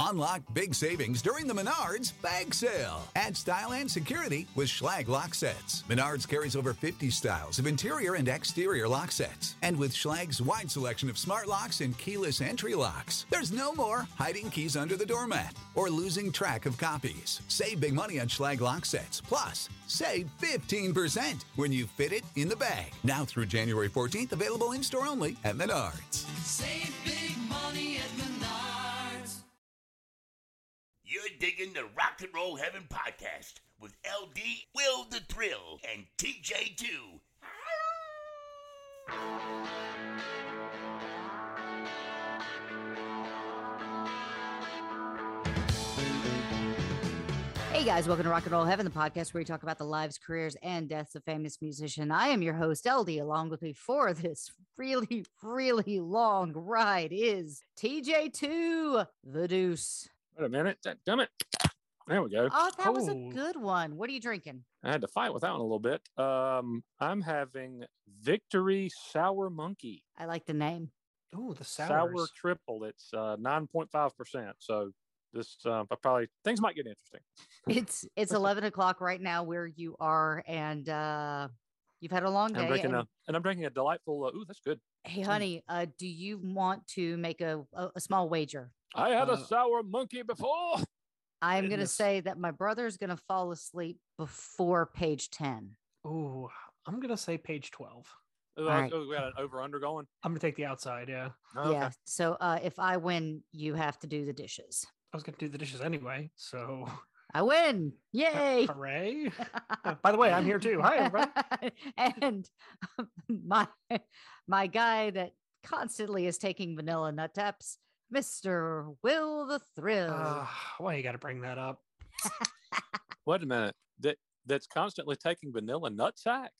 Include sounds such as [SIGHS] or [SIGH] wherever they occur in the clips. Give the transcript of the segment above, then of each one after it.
Unlock big savings during the Menards bag sale. Add style and security with Schlage lock sets. Menards carries over 50 styles of interior and exterior lock sets. And with Schlage's wide selection of smart locks and keyless entry locks, there's no more hiding keys under the doormat or losing track of copies. Save big money on Schlage lock sets. Plus, save 15% when you fit it in the bag. Now through January 14th, available in store only at Menards. Save big money at Menards. You're digging the Rock and Roll Heaven podcast with LD, Will the Thrill, and TJ2. Hey guys, welcome to Rock and Roll Heaven, the podcast where we talk about the lives, careers, and deaths of famous musicians. I am your host, LD. Along with me for this really, really long ride is TJ2, the Deuce. Wait a minute. Damn it. There we go. Oh, that was a good one. What are you drinking? I had to fight with that one a little bit. Um, I'm having Victory Sour Monkey. I like the name. Oh, the Sour triple. It's uh, 9.5%. So this uh, I probably things might get interesting. It's it's [LAUGHS] 11 o'clock right now where you are, and uh, you've had a long day. I'm drinking and- a, and I'm drinking a delightful. Uh, ooh, that's good. Hey, honey, uh, do you want to make a, a, a small wager? I had Uh, a sour monkey before. I'm going to say that my brother's going to fall asleep before page 10. Ooh, I'm gonna say page twelve. Ooh, All right. ooh, we got an over under going. I'm gonna take the outside. Yeah, Oh, Yeah. So uh, if I win, you have to do the dishes. I was gonna do the dishes anyway. So I win. Yay. hooray! [LAUGHS] By the way, I'm here too. Hi, everybody. [LAUGHS] and [LAUGHS] my my guy that constantly is taking vanilla nut taps, Mr. Will the Thrill. Uh, why you got to bring that up? [LAUGHS] Wait a minute. That that's constantly taking vanilla nut sack.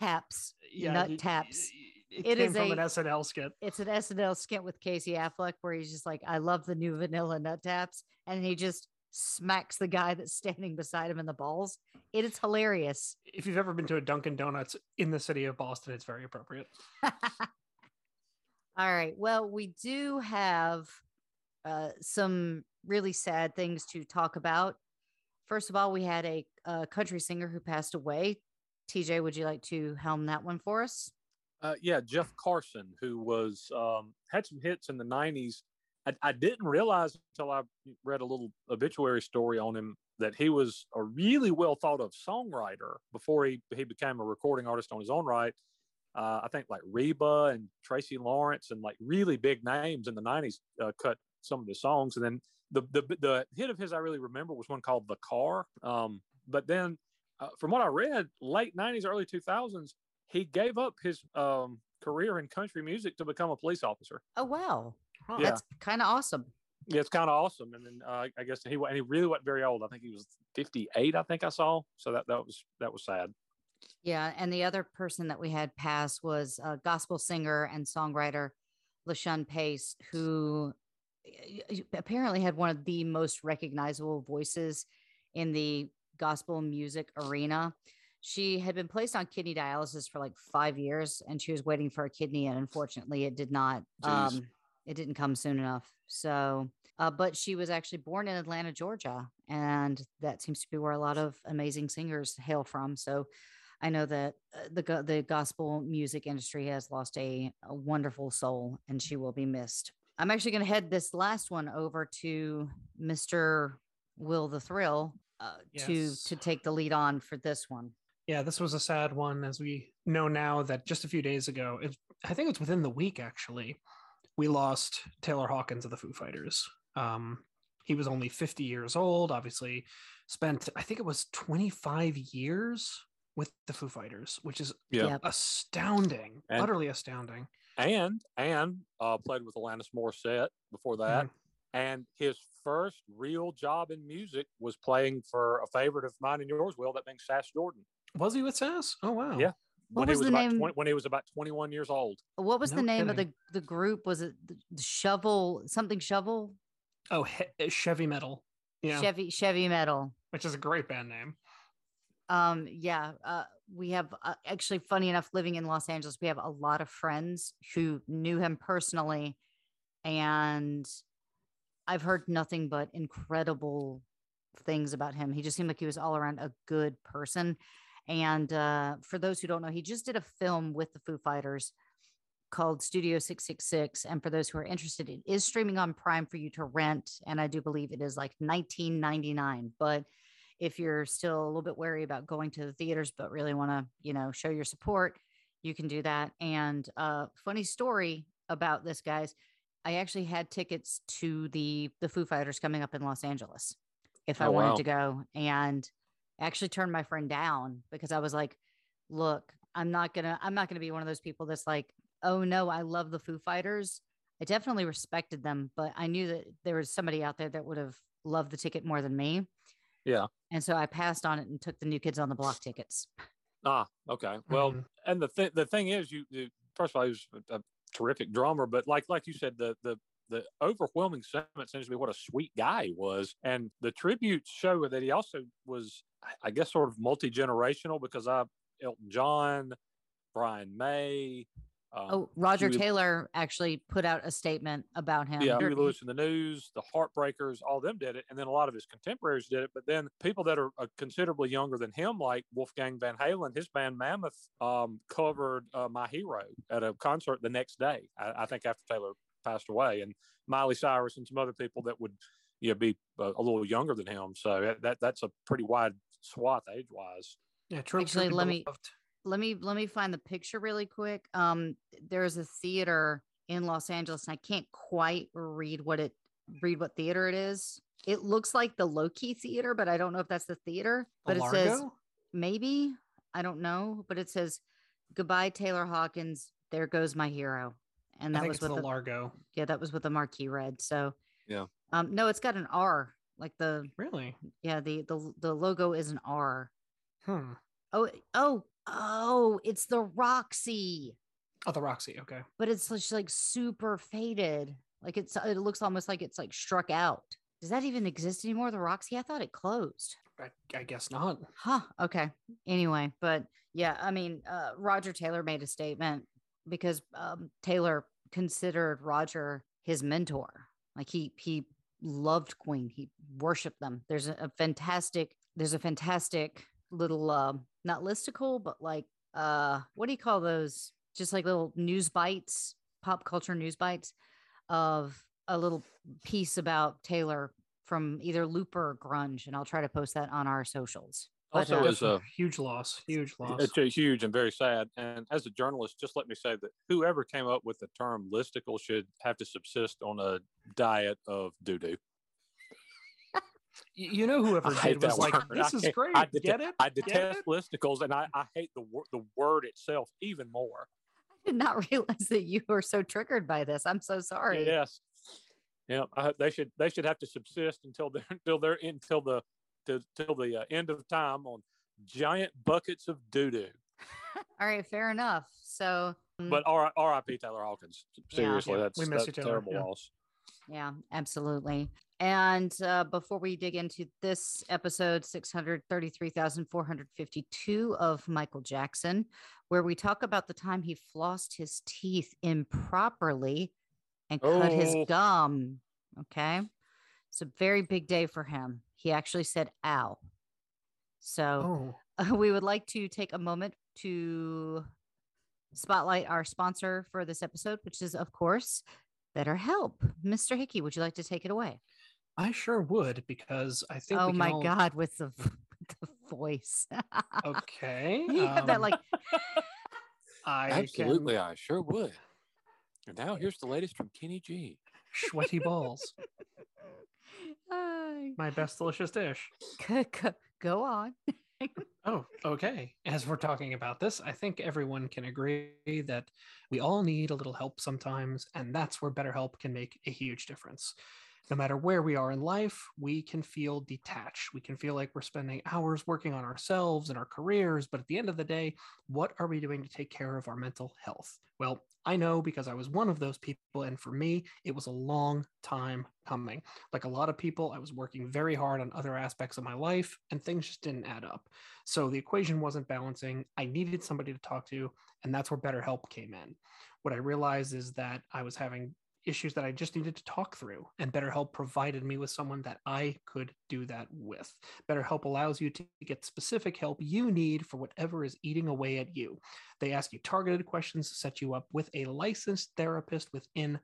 taps. Yeah, nut y- taps. y- It, It came is from a- an SNL skit. It's an SNL skit with Casey Affleck where he's just like, I love the new vanilla nut taps. And he just smacks the guy that's standing beside him in the balls. It is hilarious. If you've ever been to a Dunkin' Donuts in the city of Boston, it's very appropriate. [LAUGHS] All right. Well, we do have uh, some really sad things to talk about. First of all, we had a, a country singer who passed away. TJ, would you like to helm that one for us? Uh, yeah, Jeff Carson, who was um, had some hits in the '90s. I, I didn't realize until I read a little obituary story on him that he was a really well thought of songwriter before he he became a recording artist on his own right. Uh, I think like Reba and Tracy Lawrence and like really big names in the '90s uh, cut some of the songs, and then the the the hit of his I really remember was one called "The Car." Um, but then, uh, from what I read, late '90s, early 2000s, he gave up his um, career in country music to become a police officer. Oh, wow. Huh. Yeah. That's kind of awesome. Yeah, it's kind of awesome. And then uh, I guess he and he really wasn't very old. I think he was 58. I think I saw. So that that was that was sad. Yeah, and the other person that we had pass was a gospel singer and songwriter, LaShawn Pace, who apparently had one of the most recognizable voices in the gospel music arena. She had been placed on kidney dialysis for like five years, and she was waiting for a kidney, and unfortunately, it did not. Jeez. Um, it didn't come soon enough. So, uh, but she was actually born in Atlanta, Georgia, and that seems to be where a lot of amazing singers hail from. So, I know that uh, the the gospel music industry has lost a, a wonderful soul, and she will be missed. I'm actually going to head this last one over to Mr. Will the Thrill uh, to to take the lead on for this one. Yeah, this was a sad one, as we know now that just a few days ago, it, I think it's within the week actually, we lost Taylor Hawkins of the Foo Fighters. Um, he was only 50 years old, obviously, spent, I think it was 25 years with the Foo Fighters, which is Yeah. Astounding, And- utterly astounding. and and uh, played with Alanis Morissette before that. And his first real job in music was playing for a favorite of mine and yours, Will, that being Sass Jordan. Was he with Sass? Oh, wow. Yeah. What When was he was the about name? 20, when he was about 21 years old. What was No the name of the the group? Was it the the Shovel something Shovel Oh, he- Chevy Metal. Yeah. Chevy Chevy Metal? Which is a great band name. Um, yeah, uh, we have uh, actually, funny enough, living in Los Angeles, we have a lot of friends who knew him personally, and I've heard nothing but incredible things about him. He just seemed like he was all around a good person. And uh, for those who don't know, he just did a film with the Foo Fighters called Studio 666. And for those who are interested, it is streaming on Prime for you to rent. And I do believe it is like 19.99. But if you're still a little bit wary about going to the theaters, but really want to, you know, show your support, you can do that. And uh, funny story about this, guys. I actually had tickets to the the Foo Fighters coming up in Los Angeles if I Oh, wanted wow. to go, and actually turned my friend down because I was like, "Look, I'm not gonna I'm not gonna be one of those people that's like, oh no, I love the Foo Fighters. I definitely respected them, but I knew that there was somebody out there that would have loved the ticket more than me. Yeah. And so I passed on it and took the new kids on the block tickets. Ah, okay. Well, Mhm. and the thing the thing is, you, you first of all, he was a, a terrific drummer, but like like you said, the the the overwhelming sentiment seems to be what a sweet guy he was, and the tributes show that he also was, I- I guess, sort of multi generational because I Elton John, Brian May. Um, Oh, Roger Huey- Taylor actually put out a statement about him. Yeah, Or- Huey Lewis in the News, the Heartbreakers, all them did it, and then a lot of his contemporaries did it. But then people that are uh, considerably younger than him, like Wolfgang Van Halen, his band Mammoth, um, covered uh, "My Hero" at a concert the next day. I, I think after Taylor passed away, and Miley Cyrus and some other people that would, you know, be uh, a little younger than him. So that- that that's a pretty wide swath age wise. Yeah, true. Actually, let me- beloved. Let me let me find the picture really quick. Um, there's a theater in Los Angeles, and I can't quite read what it read what theater it is. It looks like the Loki Theater, but I don't know if that's the theater. The But it says Largo? maybe I don't know, but it says goodbye Taylor Hawkins. There goes my hero, and I that think was it's with the the Largo. yeah, that was with the marquee red. So Yeah. um, no, it's got an R, like the Really? yeah the the the logo is an R. Hmm. Oh oh oh, it's the Roxy. Oh, the Roxy. Okay. but it's just like super faded. Like it's it looks almost like it's like struck out. Does that even exist anymore? The Roxy? I thought it closed. I, I guess not. Huh. Okay. Anyway, but yeah, I mean, uh, Roger Taylor made a statement because um, Taylor considered Roger his mentor. Like he he loved Queen. He worshipped them. There's a, a fantastic there's a fantastic little uh, not listicle, but like uh, what do you call those? Just like little news bites, pop culture news bites of a little piece about Taylor from either Looper or Grunge, and I'll try to post that on our socials. But, Also, uh, is a huge loss. Huge loss. It's a huge and very sad. And as a journalist, just let me say that whoever came up with the term listicle should have to subsist on a diet of doo doo. Y- you know, whoever I did was that like, word. "This I is can't- great. I Get detest, it? I detest it?" listicles, and I, I hate the word the word itself even more. I did not [LAUGHS] realize that you were so triggered by this. I'm so sorry. Yes. Yeah, I, they should they should have to subsist until they're [LAUGHS] until they're until the till, till the uh, end of time on giant buckets of doo doo. [LAUGHS] All right, fair enough. So, mm, But R- R.I.P. Taylor Hawkins. Seriously, Yeah, that's we miss that's you, a Taylor. terrible Yeah. loss. yeah, absolutely. And uh, before we dig into this episode 633,452 of Michael Jackson, where we talk about the time he flossed his teeth improperly and cut his Oh. gum. Okay. It's a very big day for him. He actually said, ow. So Oh, [LAUGHS] we would like to take a moment to spotlight our sponsor for this episode, which is, of course, BetterHelp. Mr. Hickey, would you like to take it away? I sure would because I think. Oh my all- God, with the, [LAUGHS] the voice. Okay. [LAUGHS] you have that um, like, I Absolutely, can- I sure would. And now here's the latest from Kenny G. sweaty balls. [LAUGHS] Ay, My best delicious dish. go, go- go on. Oh, okay. As we're talking about this, I think everyone can agree that we all need a little help sometimes, and that's where BetterHelp can make a huge difference. No matter where we are in life, we can feel detached. We can feel like we're spending hours working on ourselves and our careers, but at the end of the day, what are we doing to take care of our mental health? Well, I know because I was one of those people, and for me, it was a long time coming. Like a lot of people, I was working very hard on other aspects of my life, and things just didn't add up. So the equation wasn't balancing. I needed somebody to talk to, and that's where BetterHelp came in. What I realized is that I was having issues that I just needed to talk through, and BetterHelp provided me with someone that I could do that with. BetterHelp allows you to get specific help you need for whatever is eating away at you. They ask you targeted questions to set you up with a licensed therapist within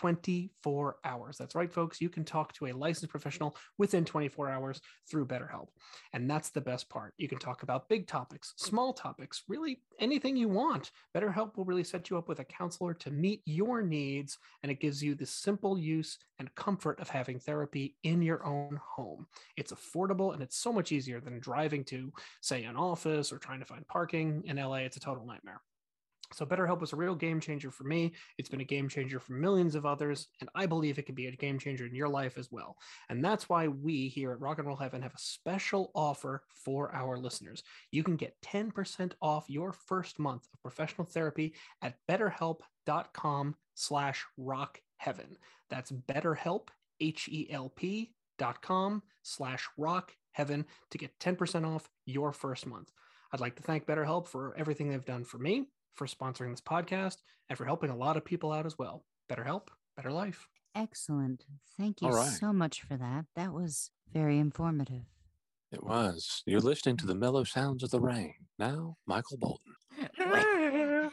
24 hours. That's right, folks. You can talk to a licensed professional within 24 hours through BetterHelp. And that's the best part. You can talk about big topics, small topics, really anything you want. BetterHelp will really set you up with a counselor to meet your needs, and it gives you the simple use and comfort of having therapy in your own home. It's affordable and it's so much easier than driving to, say, an office or trying to find parking in LA. It's a total nightmare. So BetterHelp was a real game changer for me. It's been a game changer for millions of others, and I believe it can be a game changer in your life as well. And that's why we here at Rock and Roll Heaven have a special offer for our listeners. You can get 10% off your first month of professional therapy at betterhelp.com slash rockheaven. That's betterhelp, H-E-L-P dot com slash rockheaven to get 10% off your first month. I'd like to thank BetterHelp for everything they've done for me, for sponsoring this podcast, and for helping a lot of people out as well. BetterHelp, better life. Excellent. Thank you All right. so much for that. That was very informative. It was. You're listening to the mellow sounds of the rain. Now, Michael Bolton. [LAUGHS]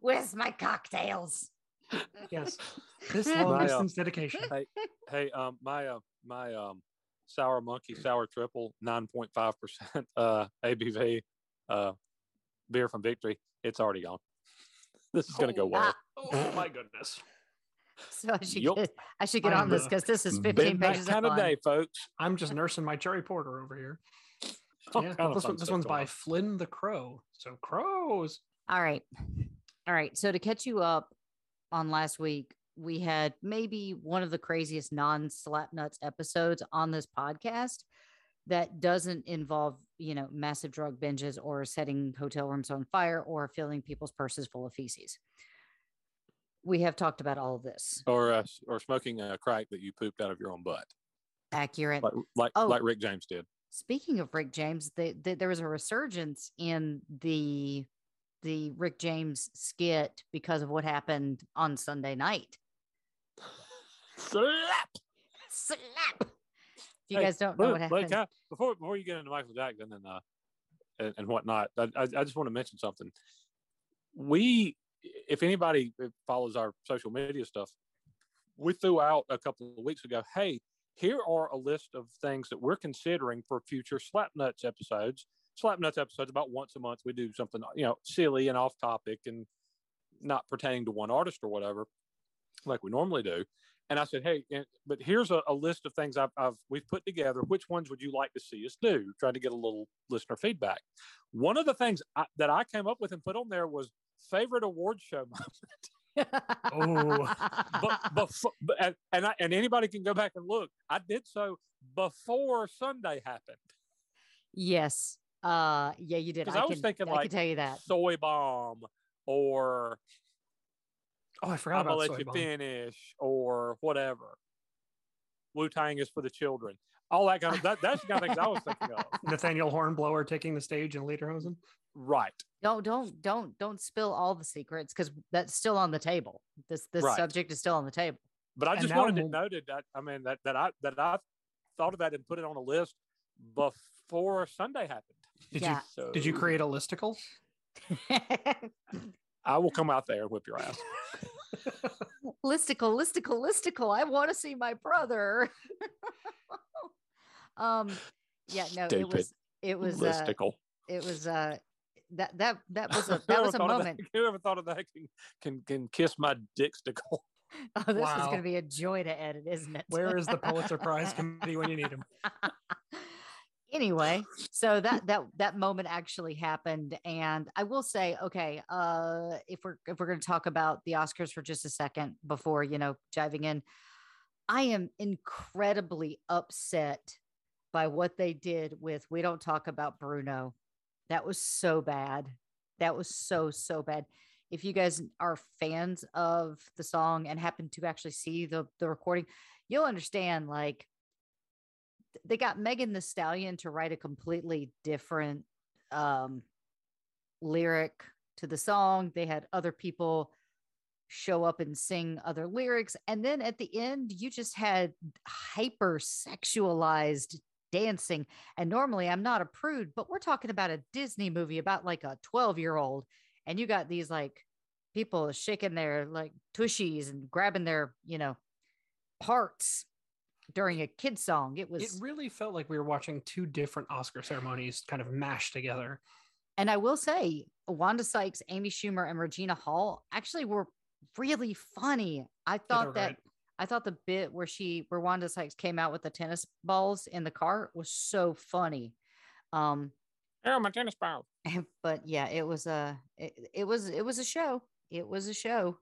Where's my cocktails? [LAUGHS] Yes, [LAUGHS] this My, long uh, distance dedication. hey, hey, um, my uh, my um, sour monkey sour triple, nine point five percent uh ABV, uh, beer from Victory. It's already gone. This is gonna go oh, well. Ah, oh my goodness. [LAUGHS] So I should Yup. get I should get I on am, this because this is 15 Been that pages kind of of fun. day, folks. I'm just nursing my cherry porter over here. All yeah, kind this, one, this one's by on. Flynn the Crow. So crows. All right. All right. So to catch you up on last week, we had maybe one of the craziest non slap nuts episodes on this podcast that doesn't involve, you know, massive drug binges or setting hotel rooms on fire or filling people's purses full of feces. We have talked about all of this. or uh, or smoking a crack that you pooped out of your own butt, Accurate. like like Oh. like Rick James did. Speaking of Rick James, the, the, there was a resurgence in the the Rick James skit because of what happened on Sunday night. Slap. Slap. If you Hey, guys don't know Look, what happened, before before you get into Michael Jackson and uh and, and whatnot, I, I I just want to mention something. We, if anybody follows our social media stuff, we threw out a couple of weeks ago. Hey, here are a list of things that we're considering for future Slap Nuts episodes. Slap Nuts episodes about once a month. We do something you know silly and off topic and not pertaining to one artist or whatever, like we normally do. And I said, hey, but here's a, a list of things I've, I've we've put together. Which ones would you like to see us do? Trying to get a little listener feedback. One of the things I, that I came up with and put on there was favorite award show [LAUGHS] moment. Oh. But, befo- but and and, I, and anybody can go back and look. I did so before Sunday happened yes, uh, yeah, you did. because I, I, was can, thinking I like can tell you that. soy bomb or Oh, I forgot I'm gonna let you finish or whatever. Wu Tang is for the children. All that kind of that, that's the kind of things I was thinking of. [LAUGHS] Nathaniel Hornblower taking the stage in Lederhosen. Right. Don't don't don't don't spill all the secrets because that's still on the table. This this Right. subject is still on the table. But I just wanted it we'll- noted that I mean that that I that I thought of that and put it on a list before Sunday happened. Did Yeah. you did you create a listicle? [LAUGHS] I will come out there and whip your ass. [LAUGHS] listicle, listicle, listicle. I want to see my brother. [LAUGHS] um, yeah, no, it was it was uh, Listicle. it was uh that that that was a [LAUGHS] that was a Whoever thought of moment. Whoever thought of that can can, can kiss my dicksticle. Oh, this is going to be a joy to edit, isn't it? Where is the Pulitzer Prize committee when you need him? Anyway so that that [LAUGHS] that moment actually happened and i will say okay uh if we're if we're going to talk about the oscars for just a second before you know diving in i am incredibly upset by what they did with we don't talk about bruno. That was so bad. That was so so bad. If you guys are fans of the song and happen to actually see the the recording you'll understand like they got Megan Thee Stallion to write a completely different um, lyric to the song. They had other people show up and sing other lyrics. And then at the end, you just had hyper sexualized dancing. And normally I'm not a prude, but we're talking about a Disney movie about like a 12 year old. And you got these like people shaking their like tushies and grabbing their, you know, parts during a kid song. It was It really felt like we were watching two different Oscar ceremonies kind of mashed together. And I will say, Wanda Sykes, Amy Schumer, and Regina Hall actually were really funny. I thought that great. I thought the bit where she where Wanda Sykes came out with the tennis balls in the car was so funny. Um, Oh, my tennis ball. [LAUGHS] but yeah, it was a it, it was it was a show. It was a show.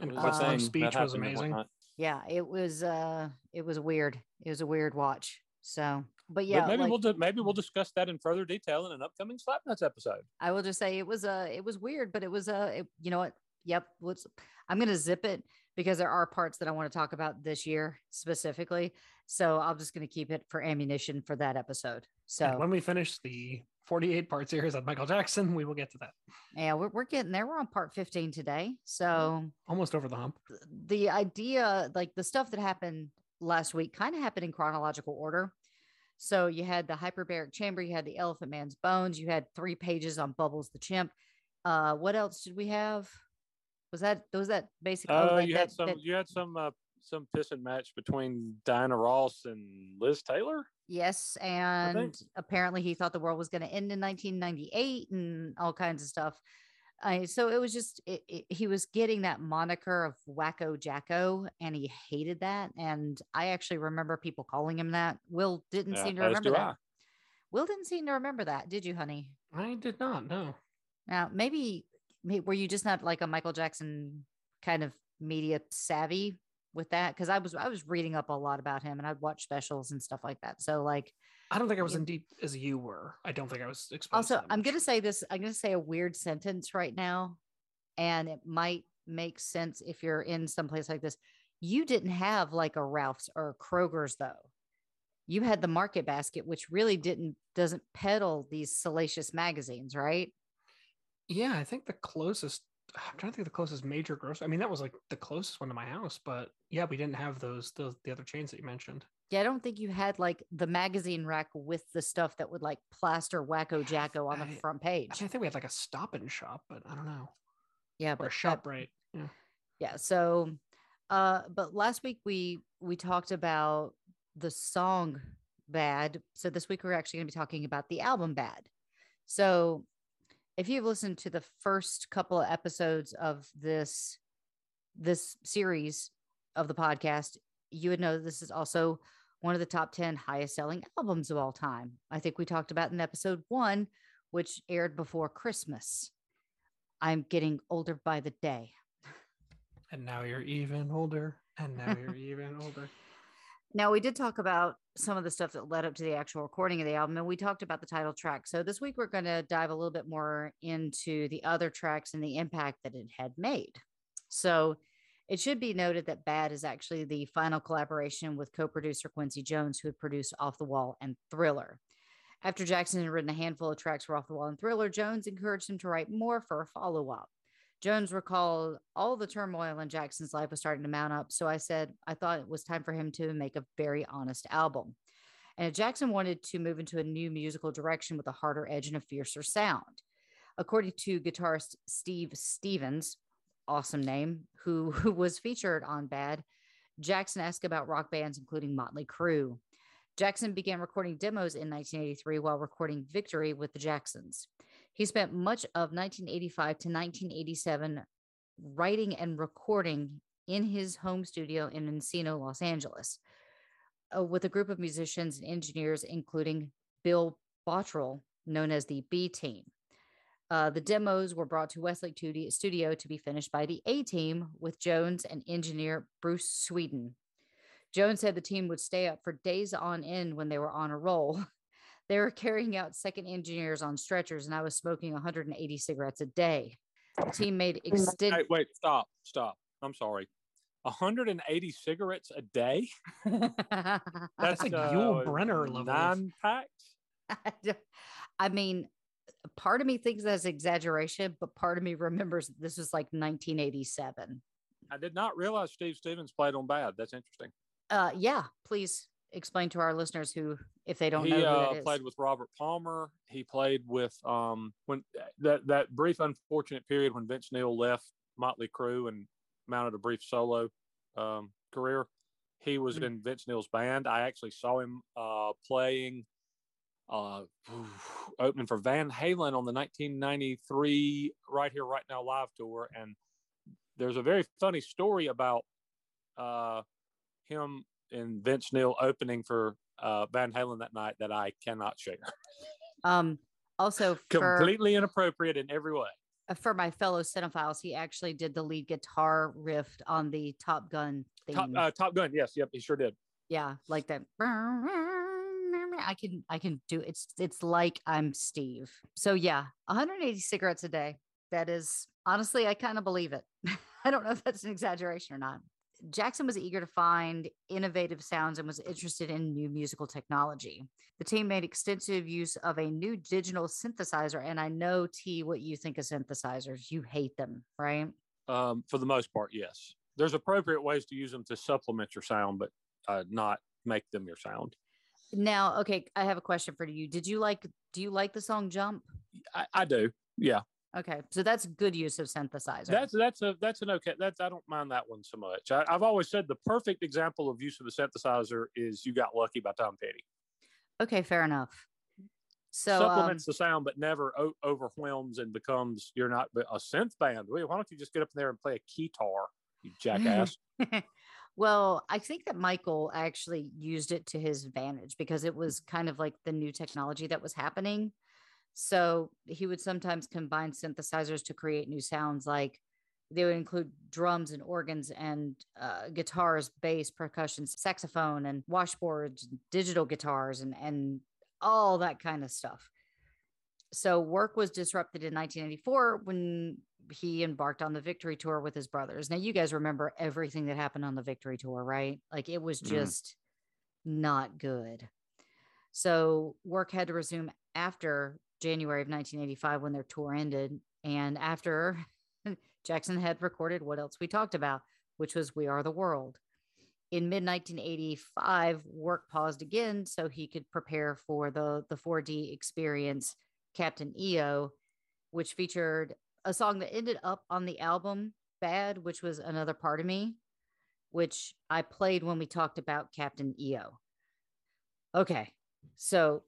And was a Questlove thing that speech was amazing. Yeah, it was uh it was weird. It was a weird watch. So, but But yeah, maybe like- we'll do, maybe we'll discuss that in further detail in an upcoming Slapnuts episode. I will just say it was uh it was weird, but it was uh it, you know what? Yep. Let's I'm gonna zip it because there are parts that I want to talk about this year specifically. So I'm just gonna keep it for ammunition for that episode. And So when we finish the 48 part series on Michael Jackson, we will get to that. yeah, we're we're getting there. We're on part 15 today. So Almost over the hump. the idea, like the stuff that happened last week, kind of happened in chronological order. So you had the hyperbaric chamber, you had the elephant man's bones, you had three pages on Bubbles the chimp. Uh, what else did we have? Was that was that basically? Uh, that, you had that- some that- you had some uh, some pissing match between Diana Ross and Liz Taylor. Yes, and apparently he thought the world was going to end in 1998 and all kinds of stuff. I so it was just it, it, he was getting that moniker of Wacko Jacko, and he hated that. And I actually remember people calling him that. Will didn't Yeah, seem to remember that. I. Will didn't seem to remember that. Did you, honey? I did not know. Now maybe may- were you just not like a Michael Jackson kind of media savvy with that? Because I was I was reading up a lot about him, and I'd watch specials and stuff like that. So like I don't think I was Yeah. in deep as you were. I don't think I was also i'm to say this i'm to say a weird sentence right now and it might make sense if you're in some place like this you didn't have like a ralph's or a kroger's though you had the market basket which really didn't doesn't peddle these salacious magazines right Yeah, I think the closest. I'm trying to think of the closest major grocery. I mean, that was like the closest one to my house, but yeah, we didn't have those those the other chains that you mentioned. yeah i don't think you had like the magazine rack with the stuff that would like plaster wacko jacko on the I- front I, page mean, I think we had like a stop and shop, but I don't know. yeah Or but a that- shop right. Yeah. yeah so uh but last week we we talked about the song bad so this week we're actually going to be talking about the album bad so if you've listened to the first couple of episodes of this this series of the podcast you would know this is also one of the top 10 highest selling albums of all time i think we talked about in episode one which aired before christmas i'm getting older by the day And now you're even older. And now you're [LAUGHS] even older. Now, we did talk about some of the stuff that led up to the actual recording of the album, and we talked about the title track. So, this week we're going to dive a little bit more into the other tracks and the impact that it had made. So, It should be noted that Bad is actually the final collaboration with co producer Quincy Jones, who had produced Off the Wall and Thriller. After Jackson had written a handful of tracks for Off the Wall and Thriller, Jones encouraged him to write more for a follow up. Jones recalled all the turmoil in Jackson's life was starting to mount up. So I said, I thought it was time for him to make a very honest album. And Jackson wanted to move into a new musical direction with a harder edge and a fiercer sound. According to guitarist Steve Stevens, awesome name, who, who [LAUGHS] was featured on Bad, Jackson asked about rock bands, including Motley Crue. Jackson began recording demos in 1983 while recording Victory with the Jacksons. He spent much of 1985 to 1987 writing and recording in his home studio in Encino, Los Angeles, uh, with a group of musicians and engineers, including Bill Bottrell, known as the B Team. Uh, the demos were brought to Westlake Studio to be finished by the A Team with Jones and engineer Bruce Swedien. Jones said the team would stay up for days on end when they were on a roll. [LAUGHS] They were carrying out second engineers on stretchers, and I was smoking 180 cigarettes a day. The [LAUGHS] team made extended. Hey, wait, stop, stop. I'm sorry. 180 cigarettes a day? [LAUGHS] That's, That's like uh, Yul Brynner level. Nine packs? I mean, part of me thinks that's exaggeration, but part of me remembers this was like 1987. I did not realize Steve Stevens played on Bad. That's interesting. Uh, yeah, please explain to our listeners who, if they don't he, know, he uh, played with Robert Palmer. He played with um when that that brief unfortunate period when Vince Neil left Motley Crue and mounted a brief solo um, career. He was mm-hmm. in Vince Neil's band. I actually saw him uh, playing uh, [SIGHS] opening for Van Halen on the 1993 Right Here Right Now live tour, and there's a very funny story about uh, him and Vince Neil opening for uh, Van Halen that night that I cannot share. [LAUGHS] Um, also, for, completely inappropriate in every way. Uh, for my fellow cinephiles, he actually did the lead guitar riff on the Top Gun theme. Top, uh, Top Gun, yes, yep, he sure did. Yeah, like that. I can I can do it's it's like I'm Steve. So yeah, 180 cigarettes a day. That is honestly, I kind of believe it. [LAUGHS] I don't know if that's an exaggeration or not. Jackson was eager to find innovative sounds and was interested in new musical technology. The team made extensive use of a new digital synthesizer. And I know, T, what you think of synthesizers. You hate them, right? Um, for the most part, yes. There's appropriate ways to use them to supplement your sound, but uh, not make them your sound. Now, okay, I have a question for you. Did you like, do you like the song Jump? I, I do. Yeah. Okay, so that's good use of synthesizer. That's that's a that's an okay. That's I don't mind that one so much. I, have always said the perfect example of use of a synthesizer is "You Got Lucky" by Tom Petty. Okay, fair enough. So supplements um, the sound, but never o- overwhelms and becomes you're not a synth band. Why don't you just get up there and play a guitar, you jackass? [LAUGHS] well, I think that Michael actually used it to his advantage because it was kind of like the new technology that was happening. So he would sometimes combine synthesizers to create new sounds, like they would include drums and organs and uh, guitars, bass, percussion, saxophone, and washboards, digital guitars, and and all that kind of stuff. So work was disrupted in 1984 when he embarked on the Victory Tour with his brothers. Now you guys remember everything that happened on the Victory Tour, right? Like it was mm-hmm. just mm. not good. So work had to resume after January of 1985 when their tour ended. And after [LAUGHS] Jackson had recorded what else we talked about, which was We Are the World. In mid 1985, work paused again so he could prepare for the, the 4D experience, Captain EO, which featured a song that ended up on the album Bad, which was another part of me, which I played when we talked about Captain EO. Okay, so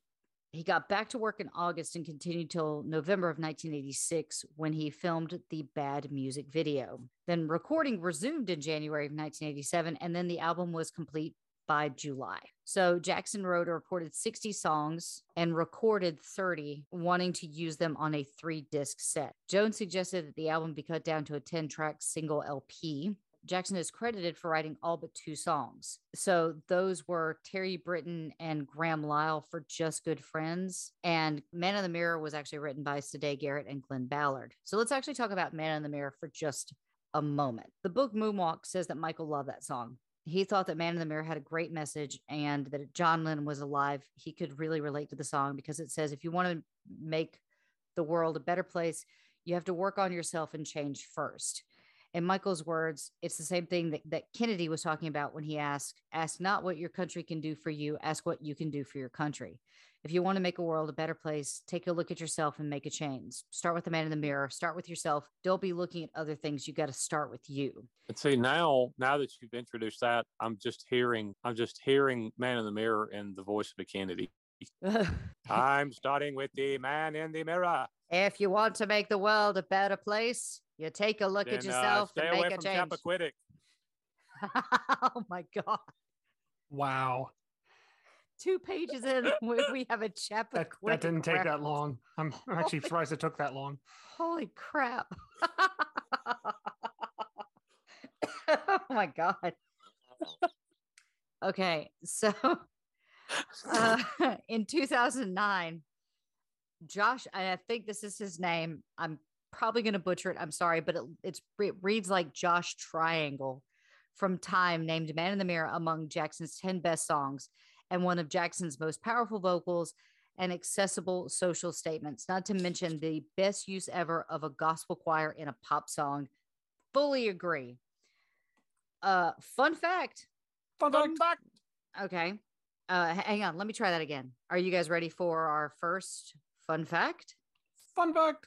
he got back to work in August and continued till November of 1986 when he filmed the Bad music video. Then recording resumed in January of 1987, and then the album was complete by July. So Jackson wrote or recorded 60 songs and recorded 30, wanting to use them on a three disc set. Jones suggested that the album be cut down to a 10 track single LP. Jackson is credited for writing all but two songs. So those were Terry Britten and Graham Lyle for Just Good Friends. And Man in the Mirror was actually written by Siedah Garrett and Glen Ballard. So let's actually talk about Man in the Mirror for just a moment. The book Moonwalk says that Michael loved that song. He thought that Man in the Mirror had a great message and that John Lennon was alive, he could really relate to the song because it says if you want to make the world a better place, you have to work on yourself and change first. In Michael's words, it's the same thing that, that Kennedy was talking about when he asked, ask not what your country can do for you, ask what you can do for your country. If you want to make a world a better place, take a look at yourself and make a change. Start with the man in the mirror, start with yourself. Don't be looking at other things. You got to start with you. And see now, now that you've introduced that, I'm just hearing, I'm just hearing "Man in the Mirror" and the voice of a Kennedy. [LAUGHS] I'm starting with the man in the mirror. if you want to make the world a better place, you take a look at Then, uh, yourself stay and away make a from change. Chappaquiddick. [LAUGHS] oh my God. Wow. Two pages in, [LAUGHS] we, we have a That, Chappaquiddick. that didn't take that long. I'm I'm actually surprised it took that long. Holy crap. [LAUGHS] oh my God. Okay. So uh, in 2009, Josh, and I think this is his name. I'm probably going to butcher it. I'm sorry, but it, it's, it reads like Josh Triangle from Time, named Man in the Mirror among Jackson's 10 best songs and one of Jackson's most powerful vocals and accessible social statements, not to mention the best use ever of a gospel choir in a pop song. Fully agree. Uh, fun fact. Fun fact. Okay. Uh, hang on. Let me try that again. Are you guys ready for our first fun fact? Fun fact.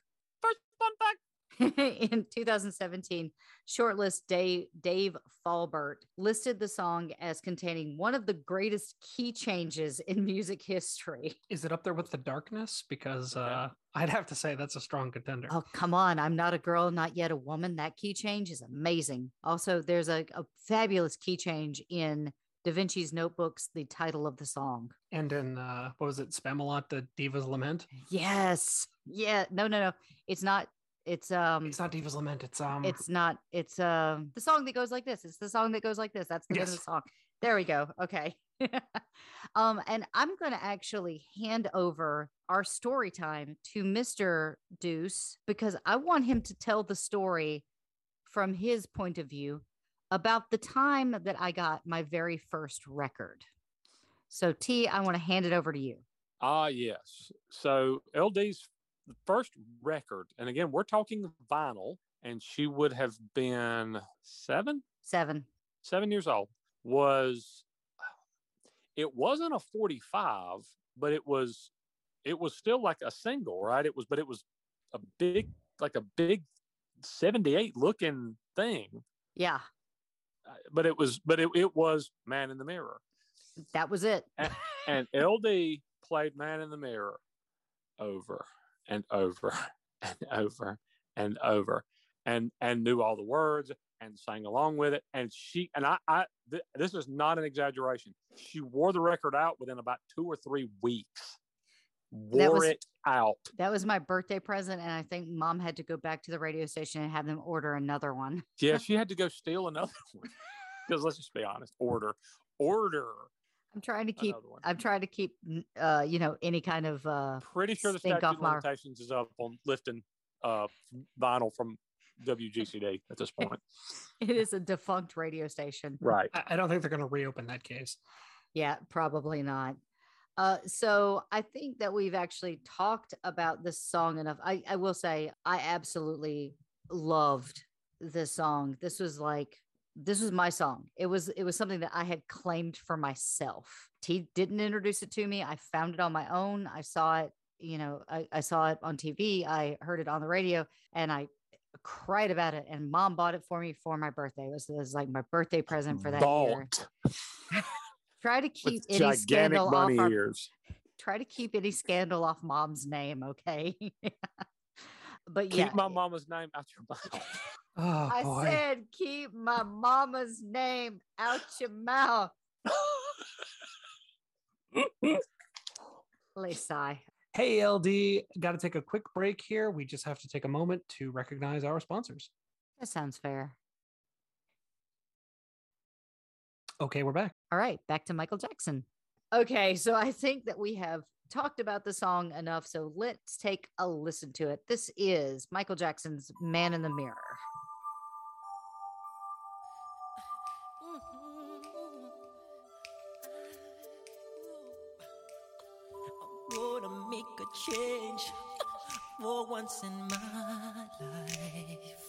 Fun fact. [LAUGHS] in 2017, shortlist Dave, Dave Fawbert listed the song as containing one of the greatest key changes in [LAUGHS] music history. Is it up there with the darkness? Because uh, I'd have to say that's a strong contender. Oh, come on. I'm not a girl, not yet a woman. That key change is amazing. Also, there's a, a fabulous key change in Da Vinci's notebooks, the title of the song. And in uh, what was it, Spamalot, the Diva's Lament? Yes. Yeah. No, no, no. It's not. It's um It's not Diva's Lament. It's um. it's not it's um the song that goes like this. It's the song that goes like this. That's the Yes. the song. There we go. Okay. [LAUGHS] um and I'm going to actually hand over our story time to Mr. Deuce because I want him to tell the story from his point of view about the time that I got my very first record. So T, I want to hand it over to you. Ah, yes. So LD's first record, and again, we're talking vinyl, and she would have been seven, seven, seven years old. Was it wasn't a forty-five, but it was, it was still like a single, right? It was, but it was a big, like a big seventy-eight looking thing. Yeah, Uh, But it was, but it, it was Man in the Mirror. that was it. and LD played Man in the Mirror over and over [LAUGHS] and over and over and and knew all the words and sang along with it and she and I I th- this is not an exaggeration. She wore the record out within about 2 or 3 weeks. Wore was- it out. That was my birthday present, and I think mom had to go back to the radio station and have them order another one. Yeah, [LAUGHS] she had to go steal another [LAUGHS] one. Because let's just be honest, order order I'm trying to keep. I'm trying to keep. Uh, you know, any kind of. uh Pretty sure the stink statute off of my- limitations is up on lifting uh vinyl from WGCD at this [LAUGHS] point. It is a defunct radio station. Right. I I don't think they're going to reopen that case. Yeah, probably not. Uh, so I think that we've actually talked about this song enough. I, I will say I absolutely loved this song. This was like this was my song. It was it was something that I had claimed for myself. T didn't introduce it to me. I found it on my own. I saw it, you know, I, I saw it on TV. I heard it on the radio and I cried about it. And mom bought it for me for my birthday. It was, it was like my birthday present for that year. [LAUGHS] Bought Try to keep with any gigantic scandal off bunny our ears. try to keep any scandal off mom's name, okay? [LAUGHS] but yeah, Keep my mama's name out your mouth. [LAUGHS] Oh I boy. said keep my mama's name out your mouth. [LAUGHS] Please. Hey, LD, got to take a quick break here. We just have to take a moment to recognize our sponsors. That sounds fair. Okay, we're back. All right, back to Michael Jackson. Okay, so I think that we have talked about the song enough, so let's take a listen to it. This is Michael Jackson's Man in the Mirror. make a change for once in my life.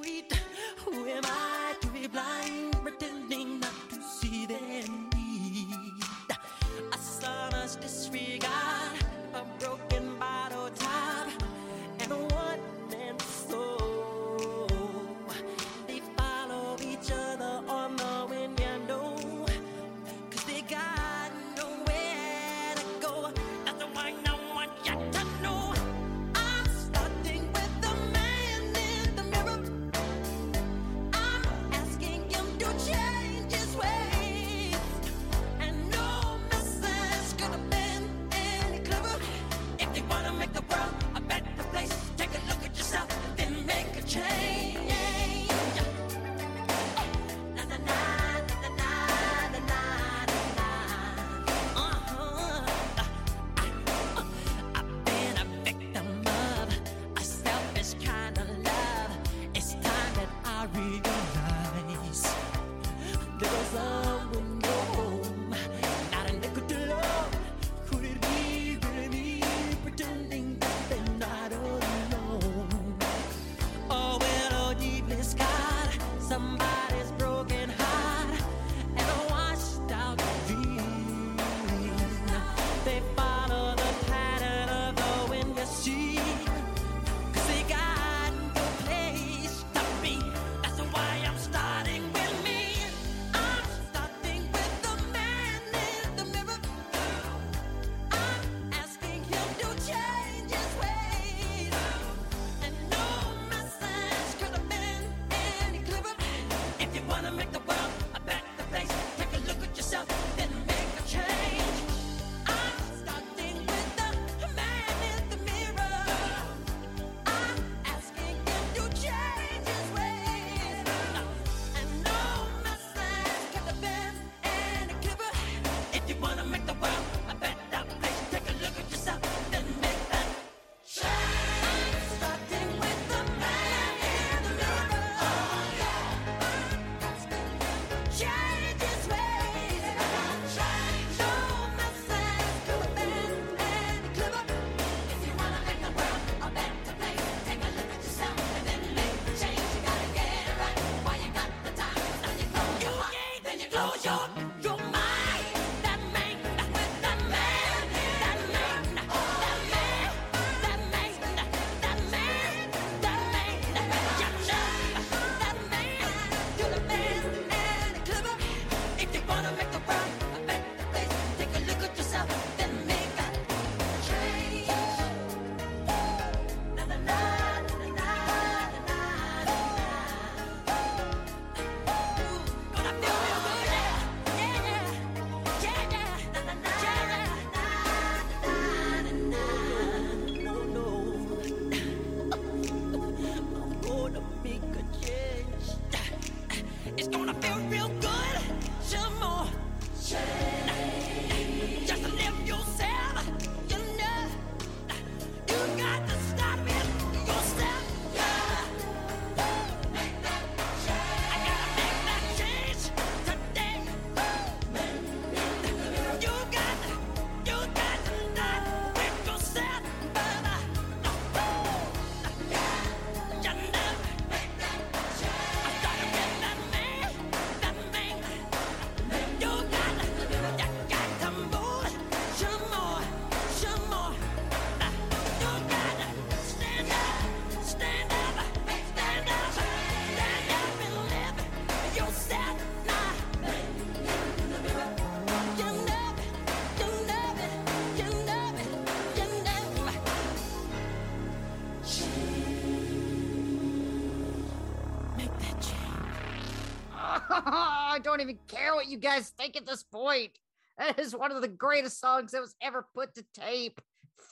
don't even care what you guys think at this point. That is one of the greatest songs that was ever put to tape.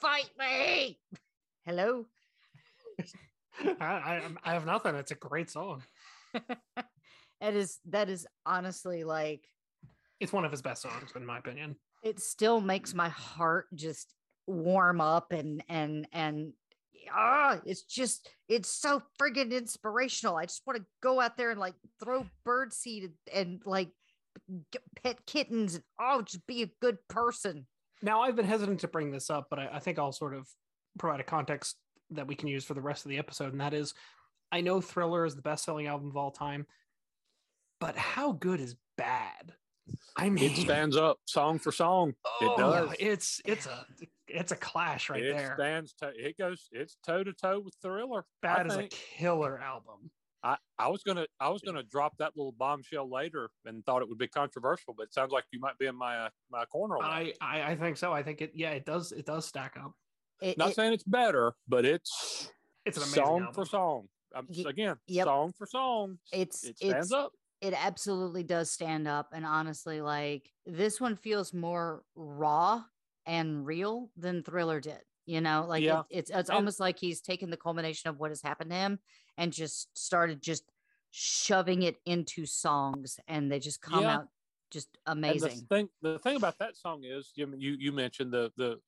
Fight me. Hello. I, I, I have nothing. It's a great song. [LAUGHS] It is. That is honestly like it's one of his best songs in my opinion. It still makes my heart just warm up and and and ah it's just it's so friggin' inspirational i just want to go out there and like throw bird seed and, and like g- pet kittens and oh just be a good person Now, I've been hesitant to bring this up, but I, I think I'll sort of provide a context that we can use for the rest of the episode. And that is I know Thriller is the best selling album of all time, but how good is bad? I mean, It stands up song for song. oh, it does. It's it's a it's a clash right there. it there. stands. To, it goes. It's toe to toe with Thriller. I Bad is a killer album. I, I was gonna I was gonna drop that little bombshell later and thought it would be controversial, but it sounds like you might be in my uh, my corner. on that. I, I I think so. I think it yeah, it does it does stack up. it, Not it- saying it's better, but it's It's an amazing song album. for song. Um, Ye- again, yep. song for song. it's It stands it's up. it absolutely does stand up and honestly like this one feels more raw and real than thriller did you know like Yeah. it, it's it's And- almost like he's taken the culmination of what has happened to him and just started just shoving it into songs and they just come Yeah. out just And amazing the thing the thing about that song is you you, you mentioned the the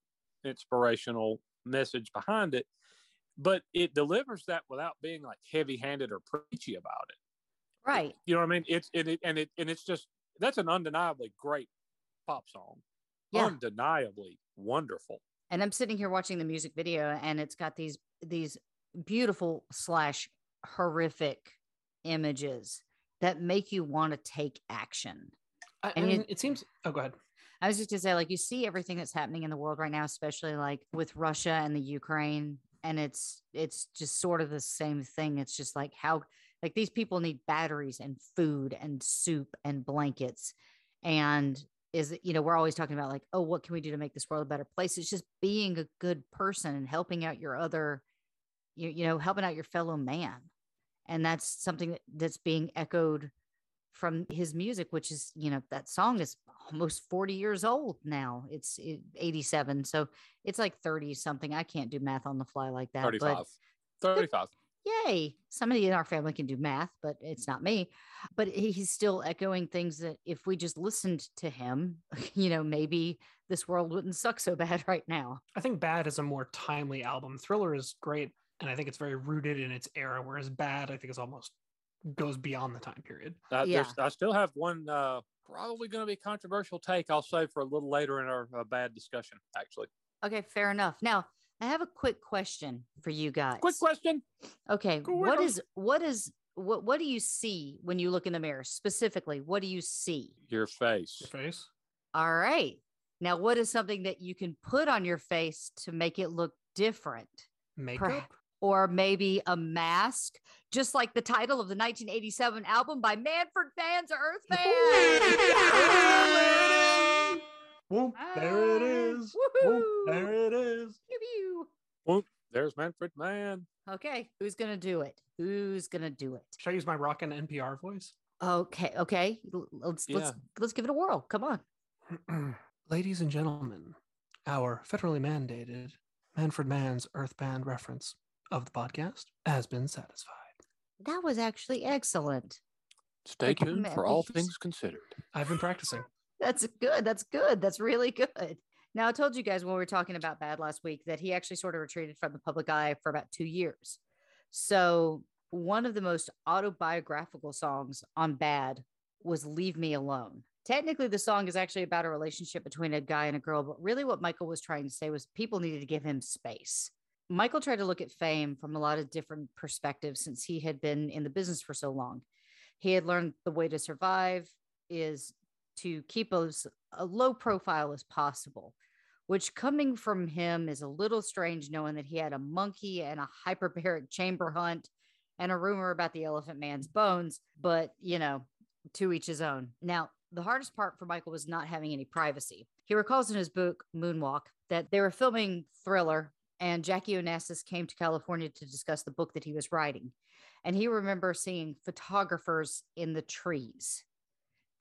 inspirational message behind it, but it delivers that without being like heavy handed or preachy about it. right You know what I mean? It's it, it and it and it's just that's an undeniably great pop song. Yeah. Undeniably wonderful. and i'm sitting here watching the music video and it's got these these beautiful slash horrific images that make you want to take action I, And and you- it seems oh go ahead. I was just to say, like, you see everything that's happening in the world right now, especially like with Russia and the Ukraine, and it's it's just sort of the same thing. It's just like how like these people need batteries and food and soup and blankets, and is you know we're always talking about like oh what can we do to make this world a better place? It's just being a good person and helping out your other, you you know helping out your fellow man, and that's something that's being echoed from his music, which is, you know, that song is almost 40 years old now. It's 87. So it's like 30 something. I can't do math on the fly like that. 35. But 35. Yay. Somebody in our family can do math, but it's not me. But he's still echoing things that if we just listened to him, [LAUGHS] you know, maybe this world wouldn't suck so bad [LAUGHS] right now. I think Bad is a more timely album. Thriller is great, and I think it's very rooted in its era. Whereas Bad, I think, is almost goes beyond the time period. Uh, Yeah. I still have one uh, probably going to be controversial take. I'll save for a little later in our uh, bad discussion. Actually, Okay, fair enough. Now, I have a quick question for you guys. quick question. Okay, Go what on. is what is what what do you see when you look in the mirror? Specifically, what do you see? Your face. Your face. All right. Now, what is something that you can put on your face to make it look different? Makeup. Or maybe a mask, just like the title of the 1987 album by Manfred Mann's Earthband. Whoop, there it ah, is. Whoop, there it is. Pew, pew. Whoop, there's Manfred Mann. Okay, who's gonna do it? Who's gonna do it? Should I use my rockin' NPR voice? Okay, okay. Let's let's let's give it a whirl. Come on. [CLEARS THROAT] Ladies and gentlemen, our federally mandated Manfred Mann's Earth Band reference of the podcast has been satisfied. That was actually excellent. Stay tuned for all things considered. I've been practicing. That's good. That's good. That's really good. Now, I told you guys when we were talking about Bad last week that he actually sort of retreated from the public eye for about two years. So, one of the most autobiographical songs on Bad was Leave Me Alone. Technically, the song is actually about a relationship between a guy and a girl, but really what Michael was trying to say was people needed to give him space. Michael tried to look at fame from a lot of different perspectives since he had been in the business for so long. He had learned the way to survive is to keep as a low profile as possible, which coming from him is a little strange knowing that he had a monkey and a hyperbaric chamber hunt and a rumor about the elephant man's bones, but you know, to each his own. Now, the hardest part for Michael was not having any privacy. He recalls in his book Moonwalk that they were filming Thriller and Jackie Onassis came to California to discuss the book that he was writing. And he remembers seeing photographers in the trees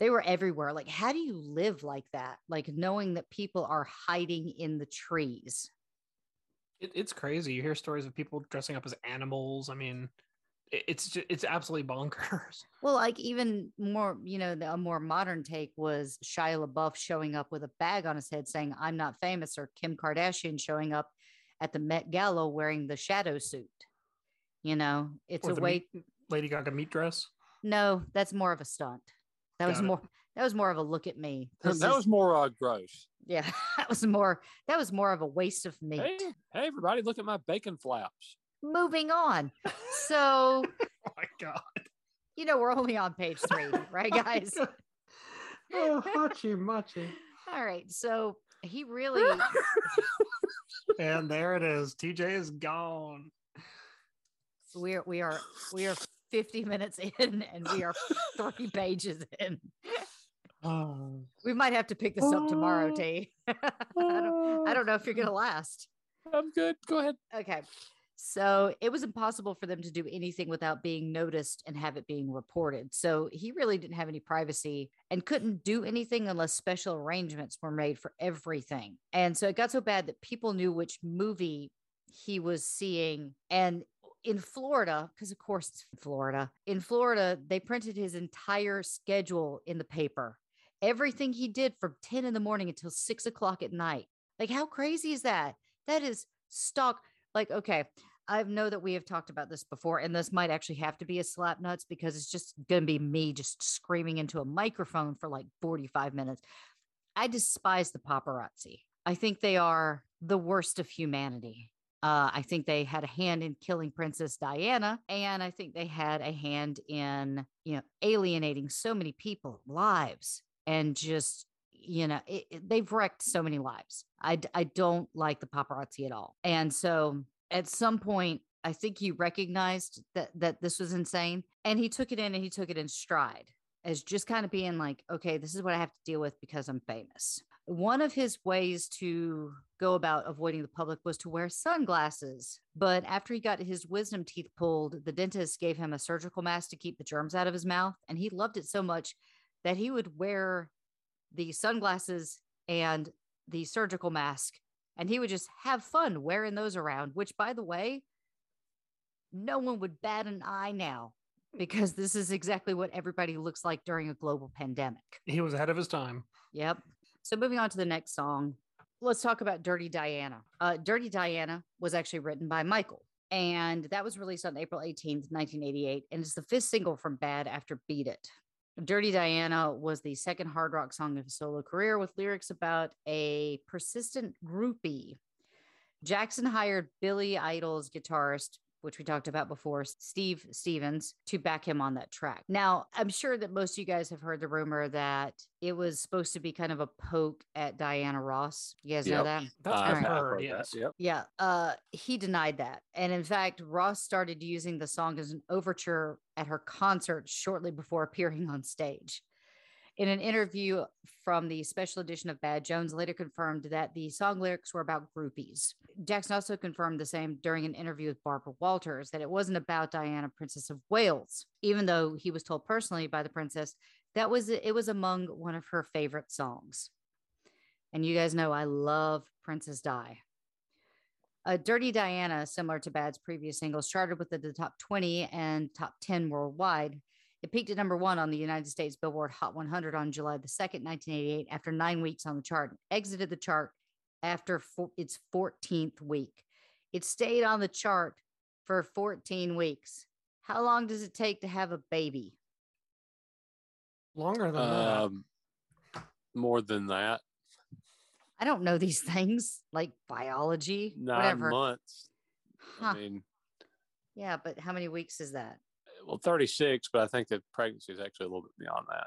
they were everywhere. Like, how do you live like that? Like, knowing that people are hiding in the trees. It, it's crazy. You hear stories of people dressing up as animals. I mean, it, it's just, it's absolutely bonkers. [LAUGHS] Well, like even more, you know, the, a more modern take was Shia LaBeouf showing up with a bag on his head saying, I'm not famous, or Kim Kardashian showing up at the Met Gala wearing the shadow suit. You know, it's Or a way. meat- Lady Gaga meat dress. No, that's more of a stunt. That was it. more. That was more of a look at me. [LAUGHS] that This was more uh, gross. yeah. [LAUGHS] That was more. That was more of a waste of meat. Hey, hey, everybody, look at my bacon flaps. Moving on. [LAUGHS] So Oh my god. you know we're only on page three, right, guys? oh, hachi machi. All right. So he really. And there it is. TJ is gone. we're we are we are 50 minutes in [LAUGHS] and we are three [LAUGHS] pages in. Oh. we might have to pick this up tomorrow oh. t [LAUGHS] I, don't, I don't know if you're gonna oh. last. I'm good. Go ahead. okay. So it was impossible for them to do anything without being noticed and have it being reported. So he really didn't have any privacy and couldn't do anything unless special arrangements were made for everything. And so it got so bad that people knew which movie he was seeing and in Florida, because of course it's Florida, in Florida, they printed his entire schedule in the paper. Everything he did from 10 in the morning until six o'clock at night. Like, how crazy is that? That is stock. Like, okay, I know that we have talked about this before, and this might actually have to be a slap nuts because it's just going to be me just screaming into a microphone for like 45 minutes. I despise the paparazzi. I think they are the worst of humanity. Uh, I think they had a hand in killing Princess Diana, and I think they had a hand in, you know, alienating so many people lives and just, you know, it, it- they've wrecked so many lives. I I don't like the paparazzi at all. And so at some point, I think he recognized that that this was insane, and he took it in and he took it in stride as just kind of being like, okay, this is what I have to deal with because I'm famous. One of his ways to go about avoiding the public was to wear sunglasses. But after he got his wisdom teeth pulled, the dentist gave him a surgical mask to keep the germs out of his mouth. And he loved it so much that he would wear the sunglasses and the surgical mask. And he would just have fun wearing those around, which, by the way, no one would bat an eye now because this is exactly what everybody looks like during a global pandemic. He was ahead of his time. Yep. So moving on to the next song, let's talk about Dirty Diana. Uh, Dirty Diana was actually written by Michael, and that was released on April 18th, 1988, and it's the fifth single from Bad after Beat It. Dirty Diana was the second hard rock song of his solo career with lyrics about a persistent groupie. Jackson hired Billy Idol's guitarist, which we talked about before, Steve Stevens, to back him on that track. Now, I'm sure that most of you guys have heard the rumor that it was supposed to be kind of a poke at Diana Ross. You guys know that? That's Uh, what I've I've I've heard. heard Yes. that. Yep. Yeah, uh, he denied that. And in fact, Ross started using the song as an overture at her concert shortly before appearing on stage. In an interview from the special edition of Bad, Jones later confirmed that the song lyrics were about groupies. Jackson also confirmed the same during an interview with Barbara Walters that it wasn't about Diana, Princess of Wales, even though he was told personally by the princess that was it was among one of her favorite songs. And you guys know I love Princess Di. Uh, Dirty Diana, similar to Bad's previous singles, charted within the top 20 and top 10 worldwide. It peaked at number one on the United States Billboard Hot 100 on July the 2nd, 1988, after nine weeks on the chart, exited the chart after fo- its 14th week. It stayed on the chart for 14 weeks. How long does it take to have a baby? Longer than that. Um, more than that, I don't know these [LAUGHS] things like biology, nine whatever. months. Huh. I mean, Yeah, but how many weeks is that? Well, 36, but I think the pregnancy is actually a little bit beyond that.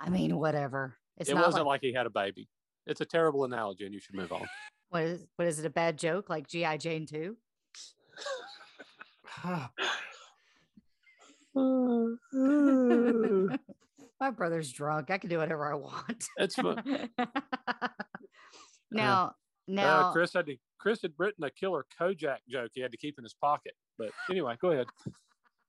I mean, whatever. It's it wasn't like, like, he had a baby. It's a terrible analogy, and you should move on. [LAUGHS] what is what is it a bad joke like GI Jane 2? [SIGHS] [LAUGHS] My brother's drunk. I can do whatever I want. It's fun. [LAUGHS] now, Uh, now, Chris had to. Chris had written a killer Kojak joke he had to keep in his pocket. But anyway, go ahead.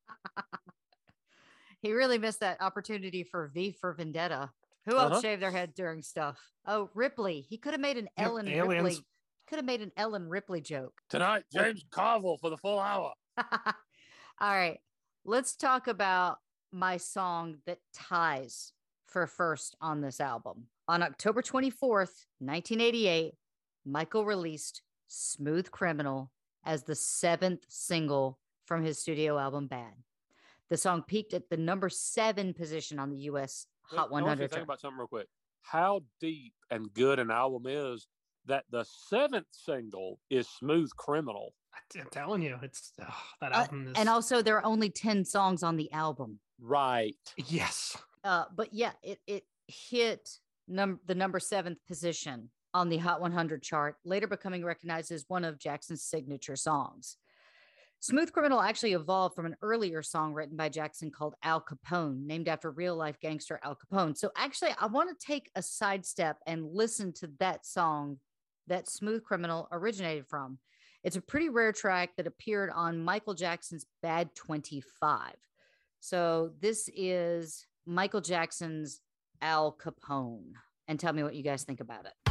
[LAUGHS] he really missed that opportunity for V for Vendetta. Who else Uh-huh. shaved their head during stuff? Oh, Ripley. He could have made an Yep, Ellen aliens. Ripley. Could have made an Ellen Ripley joke. Tonight, James Carville for the full hour. [LAUGHS] All right. Let's talk about my song that ties for first on this album. On October 24th, 1988, Michael released Smooth Criminal as the seventh single from his studio album Bad. The song peaked at the number seven position on the US Hot I want you 100. to think chart. about something real quick. How deep and good an album is that the seventh single is Smooth Criminal. I'm telling you, it's ugh, that Uh, album is. and also, there are only 10 songs on the album. Right. yes, Uh, but yeah, it, it hit num- the number seventh position on the Hot 100 chart, later becoming recognized as one of Jackson's signature songs. Smooth Criminal actually evolved from an earlier song written by Jackson called Al Capone, named after real life gangster Al Capone. So, actually, I want to take a sidestep and listen to that song that Smooth Criminal originated from. It's a pretty rare track that appeared on Michael Jackson's Bad 25. So, this is Michael Jackson's Al Capone. And tell me what you guys think about it.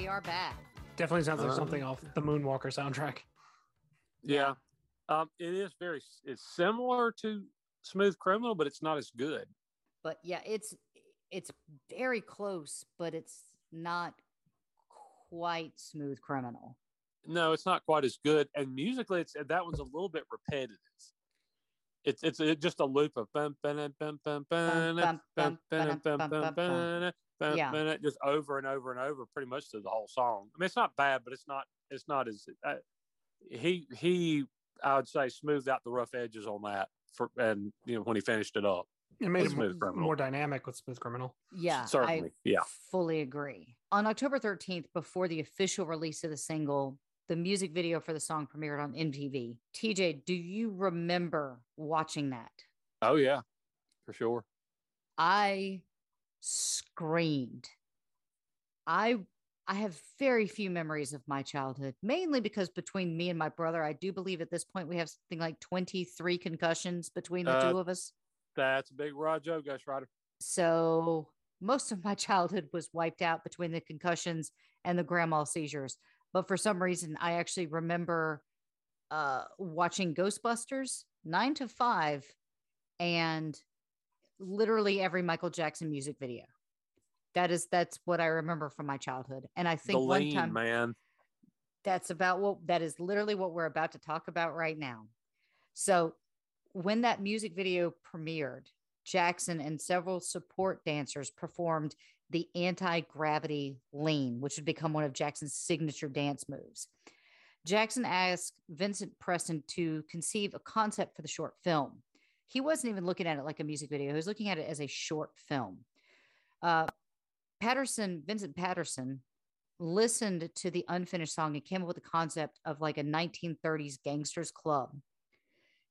We are back. definitely sounds like Uh, something off the Moonwalker soundtrack. Yeah. Um, it is very it's similar to Smooth Criminal, but it's not as good. But yeah, it's it's very close, but it's not quite smooth criminal. No, it's not quite as good. And musically it's that one's a little bit repetitive. it's it's just a loop of bum, bum, bum, bum, bum, bum, bum, bum, bum, bum, bum, Yeah. bum, just over and over and over, pretty much through the whole song. I mean, it's not bad, but it's not it's not as uh, he he I would say smoothed out the rough edges on that for and you know when he finished it up. It made with it Smooth more, Criminal. more dynamic with Smooth Criminal. Yeah, Certainly, I yeah. fully agree. On October 13th, before the official release of the single, the music video for the song premiered on MTV. TJ, do you remember watching that? Oh yeah, for sure. I screamed. I I have very few memories of my childhood, mainly because between me and my brother, I do believe at this point we have something like 23 concussions between the Uh, two of us. That's a big Rod Joe Ghost Rider. So most of my childhood was wiped out between the concussions and the grand mal seizures. But for some reason, I actually remember uh, watching Ghostbusters nine to five and literally every Michael Jackson music video. That is that's what I remember from my childhood. And I think the one lean time man. that's about what that is literally what we're about to talk about right now. So, when that music video premiered, Jackson and several support dancers performed the anti gravity lean, which would become one of Jackson's signature dance moves. Jackson asked Vincent Preston to conceive a concept for the short film. He wasn't even looking at it like a music video, he was looking at it as a short film. Uh, Patterson, Vincent Patterson, listened to the unfinished song and came up with the concept of like a 1930s gangsters club.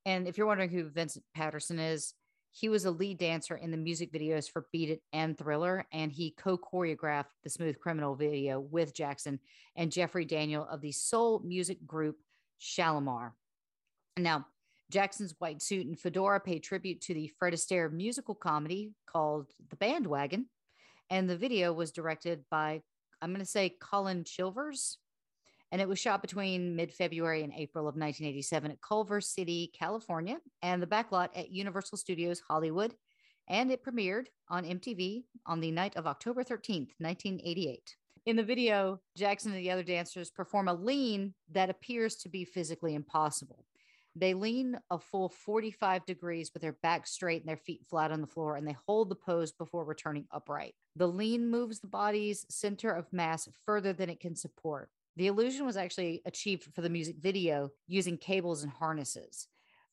And if you're wondering who Vincent Patterson is, he was a lead dancer in the music videos for Beat It and Thriller, and he co choreographed the Smooth Criminal video with Jackson and Jeffrey Daniel of the soul music group Shalamar. Now, Jackson's white suit and fedora pay tribute to the Fred Astaire musical comedy called The Bandwagon, and the video was directed by, I'm going to say, Colin Chilvers, and it was shot between mid February and April of 1987 at Culver City, California, and the backlot at Universal Studios Hollywood. And it premiered on MTV on the night of October 13th, 1988. In the video, Jackson and the other dancers perform a lean that appears to be physically impossible. They lean a full 45 degrees with their back straight and their feet flat on the floor, and they hold the pose before returning upright. The lean moves the body's center of mass further than it can support. The illusion was actually achieved for the music video using cables and harnesses.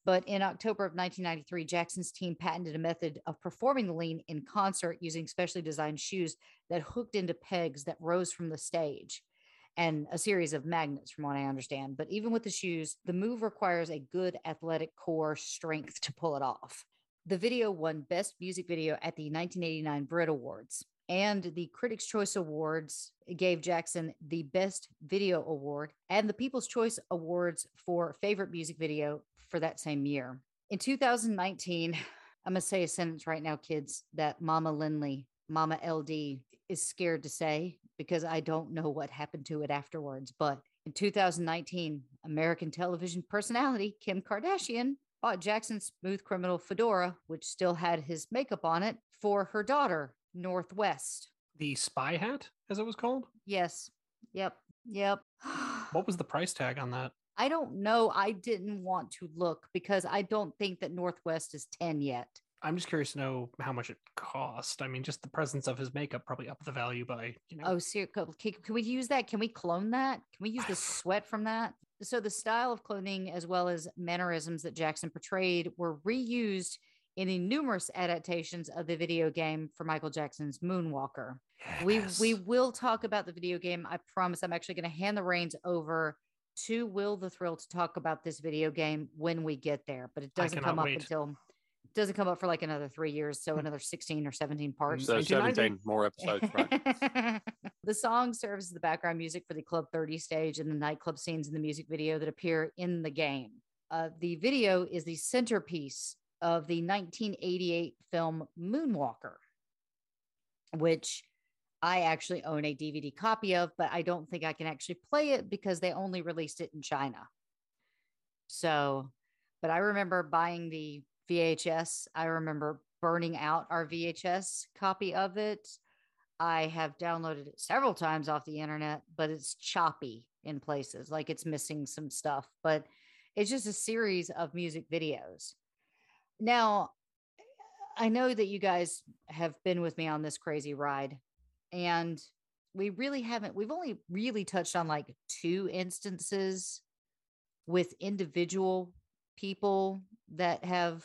But in October of 1993, Jackson's team patented a method of performing the lean in concert using specially designed shoes that hooked into pegs that rose from the stage and a series of magnets, from what I understand. But even with the shoes, the move requires a good athletic core strength to pull it off. The video won Best Music Video at the 1989 Brit Awards. And the Critics' Choice Awards gave Jackson the Best Video Award and the People's Choice Awards for Favorite Music Video for that same year. In 2019, [SIGHS] I'm going to say a sentence right now, kids, that Mama Lindley, Mama LD, is scared to say because I don't know what happened to it afterwards. But in 2019, American television personality Kim Kardashian bought Jackson's Smooth Criminal fedora, which still had his makeup on it, for her daughter, North West. The spy hat, as it was called. Yes. Yep. Yep. [SIGHS] What was the price tag on that? I don't know. I didn't want to look because I don't think that North West is 10 yet. I'm just curious to know how much it cost. I mean, just the presence of his makeup probably upped the value by, you know. Oh, co- can, can we use that? Can we clone that? Can we use the [SIGHS] sweat from that? So, the style of clothing as well as mannerisms that Jackson portrayed were reused in the numerous adaptations of the video game for Michael Jackson's Moonwalker. We we will talk about the video game. I promise. I'm actually going to hand the reins over to Will the Thrill to talk about this video game when we get there. But it doesn't come up wait. until doesn't come up for like another three years. So another 16 or 17 parts. So 17 more episodes, right? [LAUGHS] the song serves as the background music for the Club 30 stage and the nightclub scenes in the music video that appear in the game. Uh, the video is the centerpiece of the 1988 film Moonwalker, which I actually own a DVD copy of, but I don't think I can actually play it because they only released it in China. So, but I remember buying the VHS. I remember burning out our VHS copy of it. I have downloaded it several times off the internet, but it's choppy in places, like it's missing some stuff. But it's just a series of music videos. Now, I know that you guys have been with me on this crazy ride, and we really haven't, we've only really touched on like two instances with individual people that have,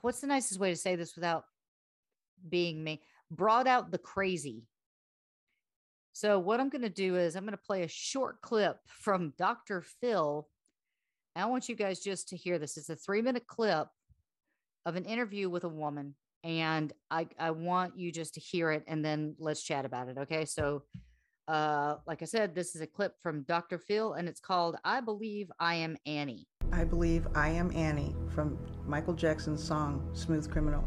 what's the nicest way to say this without being me? Brought out the crazy. So, what I'm going to do is I'm going to play a short clip from Dr. Phil. I want you guys just to hear this. It's a three minute clip of an interview with a woman and I, I want you just to hear it and then let's chat about it okay so uh like i said this is a clip from dr phil and it's called i believe i am annie I believe I Am Annie from Michael Jackson's song Smooth Criminal.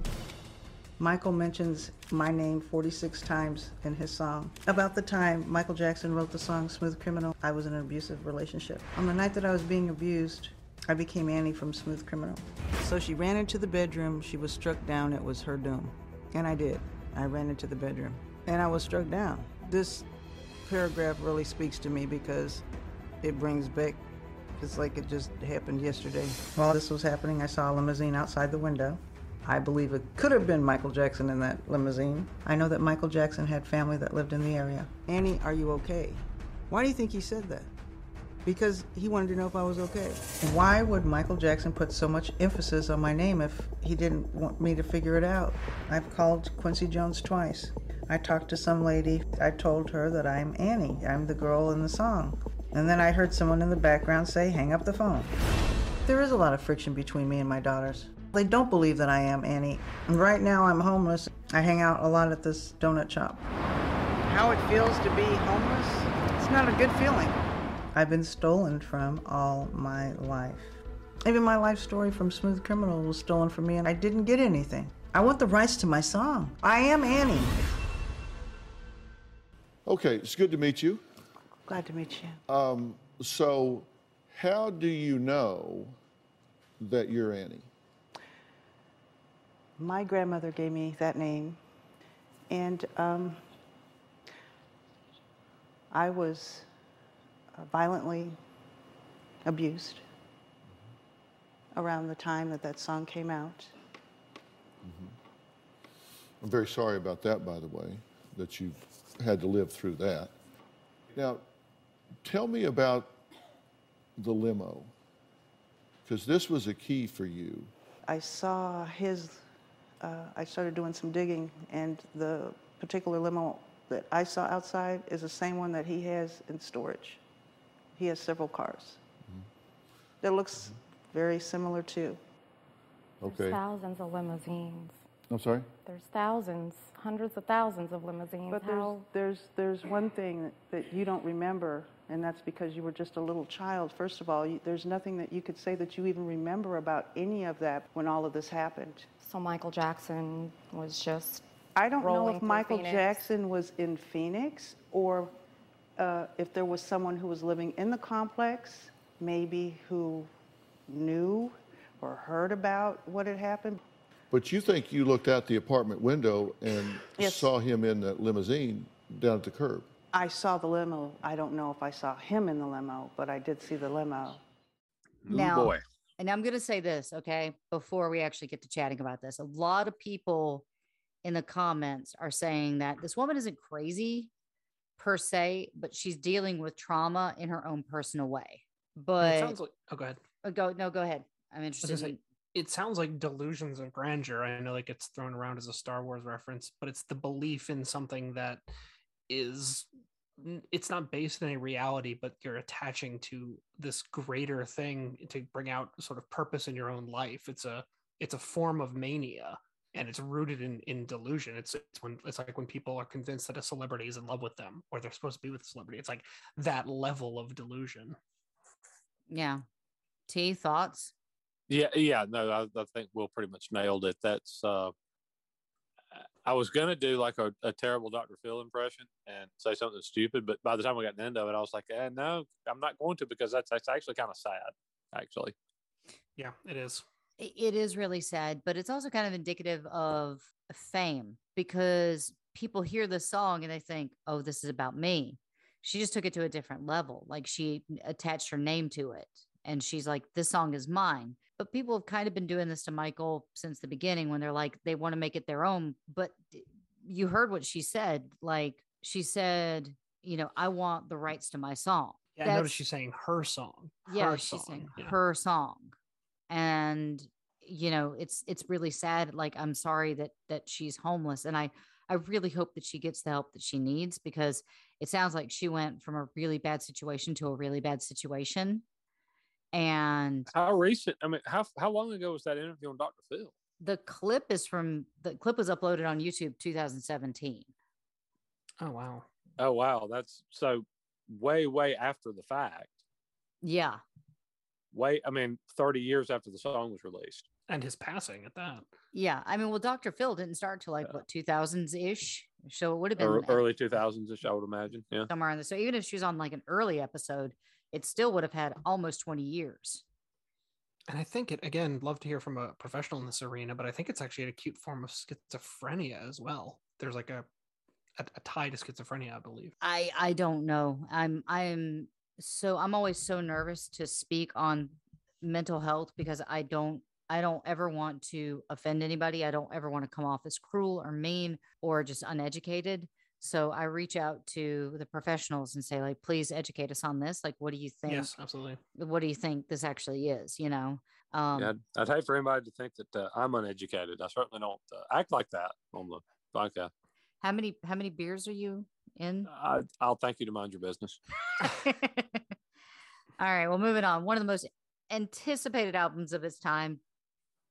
Michael mentions my name 46 times in his song. About the time Michael Jackson wrote the song Smooth Criminal, I was in an abusive relationship. On the night that I was being abused, I became Annie from Smooth Criminal. So she ran into the bedroom, she was struck down, it was her doom. And I did. I ran into the bedroom and I was struck down. This paragraph really speaks to me because it brings back it's like it just happened yesterday. While this was happening, I saw a limousine outside the window. I believe it could have been Michael Jackson in that limousine. I know that Michael Jackson had family that lived in the area. Annie, are you okay? Why do you think he said that? Because he wanted to know if I was okay. Why would Michael Jackson put so much emphasis on my name if he didn't want me to figure it out? I've called Quincy Jones twice. I talked to some lady. I told her that I'm Annie. I'm the girl in the song. And then I heard someone in the background say, hang up the phone. There is a lot of friction between me and my daughters. They don't believe that I am Annie. And right now I'm homeless. I hang out a lot at this donut shop. How it feels to be homeless? It's not a good feeling. I've been stolen from all my life. Even my life story from Smooth Criminal was stolen from me and I didn't get anything. I want the rights to my song. I am Annie. Okay, it's good to meet you. Glad to meet you. Um, so, how do you know that you're Annie? My grandmother gave me that name, and um, I was uh, violently abused around the time that that song came out. I'm very sorry about that, by the way, that you've had to live through that. Now, tell me about the limo, because this was a key for you. I saw his, uh, I started doing some digging, and the particular limo that I saw outside is the same one that he has in storage. He has several cars. That looks very similar too. Okay. There's thousands of limousines. I'm sorry? There's thousands, hundreds of thousands of limousines. But there's, there's, there's one thing that, that you don't remember, and that's because you were just a little child. First of all, you, there's nothing that you could say that you even remember about any of that when all of this happened. So Michael Jackson was just. I don't know if Michael Phoenix. Jackson was in Phoenix or uh, if there was someone who was living in the complex, maybe who knew or heard about what had happened. But you think you looked out the apartment window and Yes. saw him in that limousine down at the curb. I saw the limo. I don't know if I saw him in the limo, but I did see the limo. now and i'm going to say this okay before we actually get to chatting about this a lot of people in the comments are saying that this woman isn't crazy per se but she's dealing with trauma in her own personal way but it sounds like. Oh, go ahead. Uh, go no go ahead i'm interested in say, it sounds like delusions of grandeur. I know that gets thrown around as a Star Wars reference, but it's the belief in something that is n- it's not based in a reality, but you're attaching to this greater thing to bring out sort of purpose in your own life. It's a it's a form of mania and it's rooted in in delusion. It's it's when it's like when people are convinced that a celebrity is in love with them or they're supposed to be with a celebrity. It's like that level of delusion. yeah t thoughts Yeah, yeah, no, I, I think Will pretty much nailed it. That's uh I was gonna do like a, a terrible Dr. Phil impression and say something stupid, but by the time we got to the end of it, I was like, eh, no, I'm not going to because that's that's actually kind of sad, actually. Yeah, it is. It is really sad, but it's also kind of indicative of fame because people hear the song and they think, oh, this is about me. She just took it to a different level. Like she attached her name to it. And she's like, this song is mine. but people have kind of been doing this to Michael since the beginning when they're like they want to make it their own. But you heard what she said. Like she said, you know, I want the rights to my song. Yeah, I noticed she's saying her song. yeah her she's saying Yeah. her song and you know it's it's really sad like i'm sorry that that she's homeless and i i really hope that she gets the help that she needs because it sounds like she went from a really bad situation to a really bad situation and How recent? I mean, how how long ago was that interview on Dr. Phil? the clip is from the clip was uploaded on youtube 2017 Oh wow. Oh wow, that's so way way after the fact. yeah Way, I mean, thirty years after the song was released. And his passing at that. yeah i mean well dr phil didn't start till like what 2000s ish so it would have been early two thousands ish, I would imagine. Yeah. somewhere in there. So even if she was on like an early episode, it still would have had almost 20 years. And I think it again, love to hear from a professional in this arena, but I think it's actually an acute form of schizophrenia as well. There's like a a, a tie to schizophrenia, I believe. I I don't know. I'm I'm so I'm always so nervous to speak on mental health because I don't I don't ever want to offend anybody. I don't ever want to come off as cruel or mean or just uneducated. So I reach out to the professionals and say like please educate us on this. Like what do you think? Yes, absolutely. What do you think this actually is, you know? Um yeah, I'd, I'd hate for anybody to think that uh, I'm uneducated. I certainly don't uh, act like that on the podcast. how many how many beers are you in? I, I'll thank you to mind your business. [LAUGHS] All right, well, moving on. One of the most anticipated albums of its time.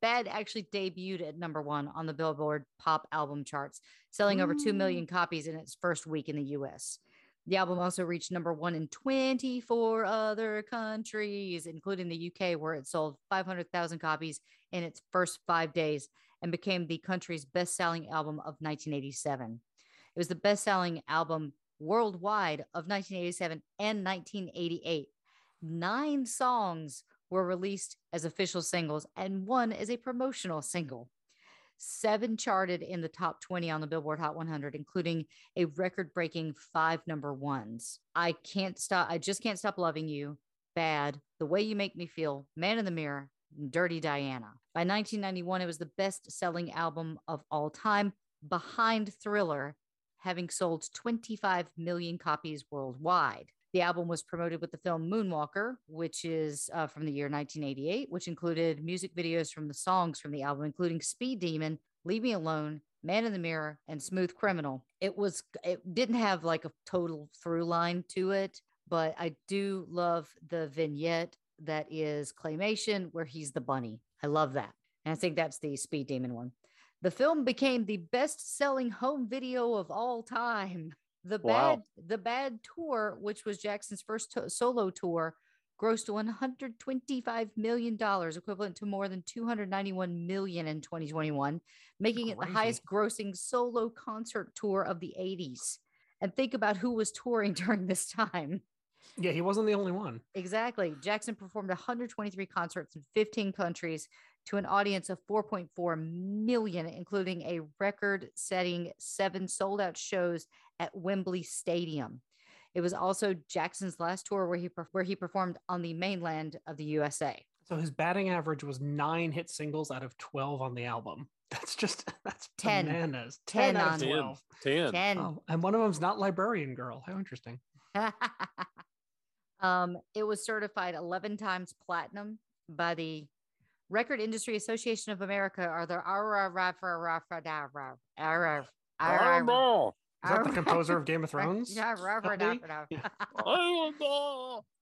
Bad actually debuted at number one on the Billboard pop album charts, selling over 2 mm. million copies in its first week in the US. The album also reached number one in 24 other countries, including the UK, where it sold 500,000 copies in its first five days and became the country's best selling album of 1987. It was the best selling album worldwide of 1987 and 1988. Nine songs were released as official singles and one as a promotional single. Seven charted in the top 20 on the Billboard Hot 100, including a record breaking five number ones. I can't stop, I just can't stop loving you. Bad, The Way You Make Me Feel, Man in the Mirror, Dirty Diana. By 1991, it was the best selling album of all time, behind Thriller, having sold 25 million copies worldwide. The album was promoted with the film Moonwalker, which is uh, from the year 1988, which included music videos from the songs from the album, including Speed Demon, Leave Me Alone, Man in the Mirror, and Smooth Criminal. It was it didn't have like a total through line to it, but I do love the vignette that is claymation where he's the bunny. I love that. And I think that's the Speed Demon one. The film became the best-selling home video of all time. [LAUGHS] The Wow. bad the bad tour, which was Jackson's first to- solo tour, grossed 125 million dollars, equivalent to more than 291 million in 2021, making it the highest grossing solo concert tour of the 80s. And think about who was touring [LAUGHS] during this time. Yeah, he wasn't the only one. Exactly. Jackson performed 123 concerts in 15 countries to an audience of 4.4 million, including a record setting seven sold out shows at Wembley Stadium. It was also Jackson's last tour where he, where he performed on the mainland of the USA. So his batting average was nine hit singles out of 12 on the album. [LAUGHS] That's just, that's 10. bananas. 10 10, out on- of 12. 10. 10. Oh, and one of them's not Librarian Girl. How interesting. [LAUGHS] um, it was certified 11 times platinum by the Record Industry Association of America or the Armor. Is that the [LAUGHS] composer of Game of Thrones? Yeah, LD? [LAUGHS]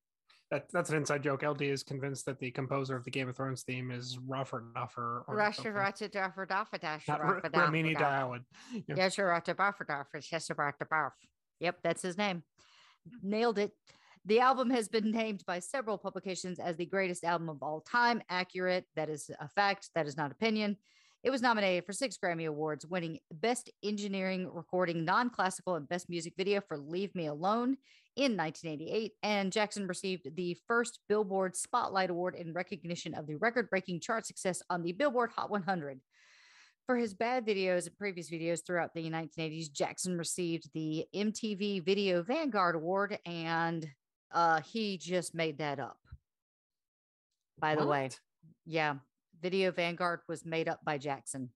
That, that's an inside joke. LD is convinced that the composer of the Game of Thrones theme is Robert Duffer. Russia, something. Russia, Duffer, Duffer, Dash, Not Ruffer, Duffer, Ramini Duffer. Yeah. Yes, you're right. Buffer, Duffer, yes, you're Buff. Yep, that's his name. Nailed it. The album has been named by several publications as the greatest album of all time. Accurate. That is a fact. That is not opinion. It was nominated for six Grammy Awards, winning Best Engineering Recording Non Classical and Best Music Video for Leave Me Alone in 1988. And Jackson received the first Billboard Spotlight Award in recognition of the record breaking chart success on the Billboard Hot 100. For his bad videos and previous videos throughout the 1980s, Jackson received the MTV Video Vanguard Award, and uh, he just made that up. By the way, Yeah. Video Vanguard was made up by Jackson.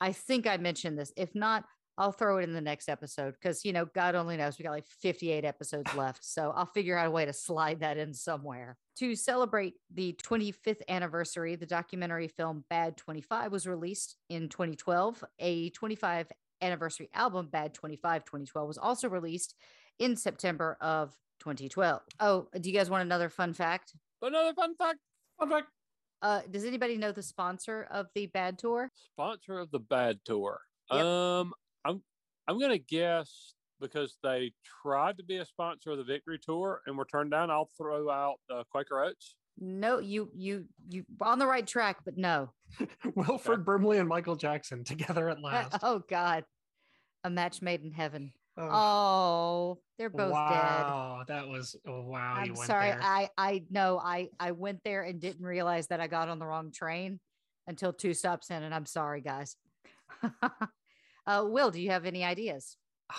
I think I mentioned this. If not, I'll throw it in the next episode because, you know, God only knows we got like 58 episodes [LAUGHS] left. So I'll figure out a way to slide that in somewhere. To celebrate the 25th anniversary, the documentary film Bad 25 was released in 2012. A 25 anniversary album, Bad 25 2012, was also released in September of 2012. Oh, do you guys want another fun fact? Another fun fact. Fun fact. Uh, does anybody know the sponsor of the Bad Tour? Sponsor of the Bad Tour. Yep. Um, I'm I'm gonna guess because they tried to be a sponsor of the Victory Tour and were turned down. I'll throw out uh, Quaker Oats. No, you you you on the right track, but no. [LAUGHS] Wilford Brimley and Michael Jackson together at [LAUGHS] last. oh God, a match made in heaven. Oh. Oh, they're both dead. wow, that was oh, wow. I'm sorry. there. I I know I I went there and didn't realize that I got on the wrong train until two stops in, and I'm sorry, guys. [LAUGHS] uh, Will, do you have any ideas? [SIGHS]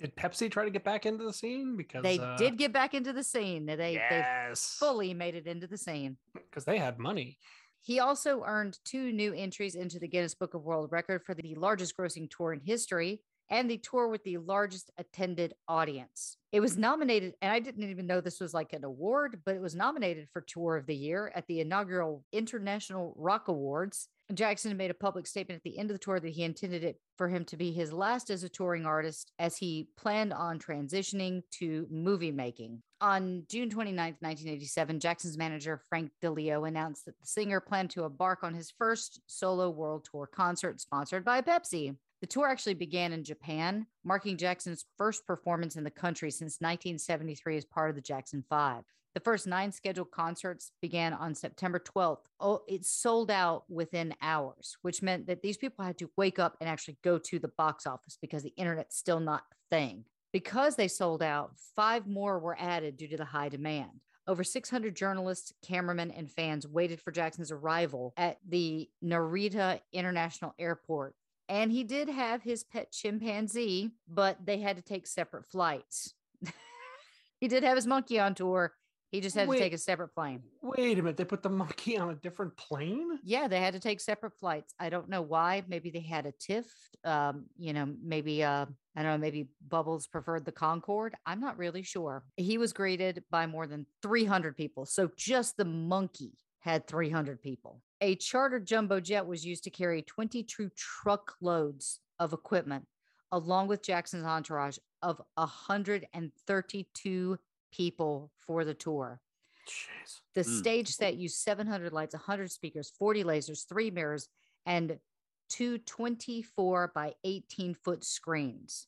Did Pepsi try to get back into the scene because They uh, did get back into the scene. They Yes. they fully made it into the scene. because they had money. He also earned two new entries into the Guinness Book of World Record for the largest grossing tour in history and the tour with the largest attended audience. It was nominated, and I didn't even know this was like an award, but it was nominated for Tour of the Year at the inaugural International Rock Awards. Jackson made a public statement at the end of the tour that he intended it for him to be his last as a touring artist, as he planned on transitioning to movie making. On June 29th, 1987, Jackson's manager, Frank DiLeo, announced that the singer planned to embark on his first solo world tour concert sponsored by Pepsi. The tour actually began in Japan, marking Jackson's first performance in the country since 1973 as part of the Jackson Five. The first nine scheduled concerts began on September 12th. Oh, it sold out within hours, which meant that these people had to wake up and actually go to the box office because the internet's still not a thing. Because they sold out, five more were added due to the high demand. Over 600 journalists, cameramen, and fans waited for Jackson's arrival at the Narita International Airport. And he did have his pet chimpanzee, but they had to take separate flights. [LAUGHS] he did have his monkey on tour. He just had Wait. to take a separate plane. Wait a minute, they put the monkey on a different plane? Yeah, they had to take separate flights. I don't know why. Maybe they had a tiff. Um, you know, maybe uh, I don't know, maybe Bubbles preferred the Concorde. I'm not really sure. He was greeted by more than 300 people. So just the monkey had 300 people. A chartered jumbo jet was used to carry 22 truckloads of equipment, along with Jackson's entourage of 132 people for the tour. Jeez. The Mm. stage set used 700 lights, 100 speakers, 40 lasers, three mirrors, and two 24 by 18 foot screens.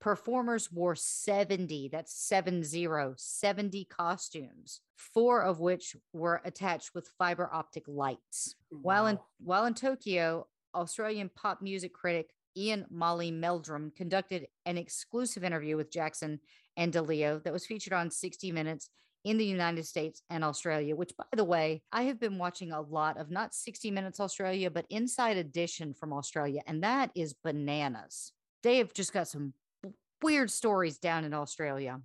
Performers wore 70, that's seven zero, 70 costumes, four of which were attached with fiber optic lights. While in while in Tokyo, Australian pop music critic Ian Molly Meldrum conducted an exclusive interview with Jackson and DiLeo that was featured on 60 Minutes in the United States and Australia, which, by the way, I have been watching a lot of not 60 Minutes Australia, but Inside Edition from Australia. And that is bananas. They have just got some weird stories down in Australia.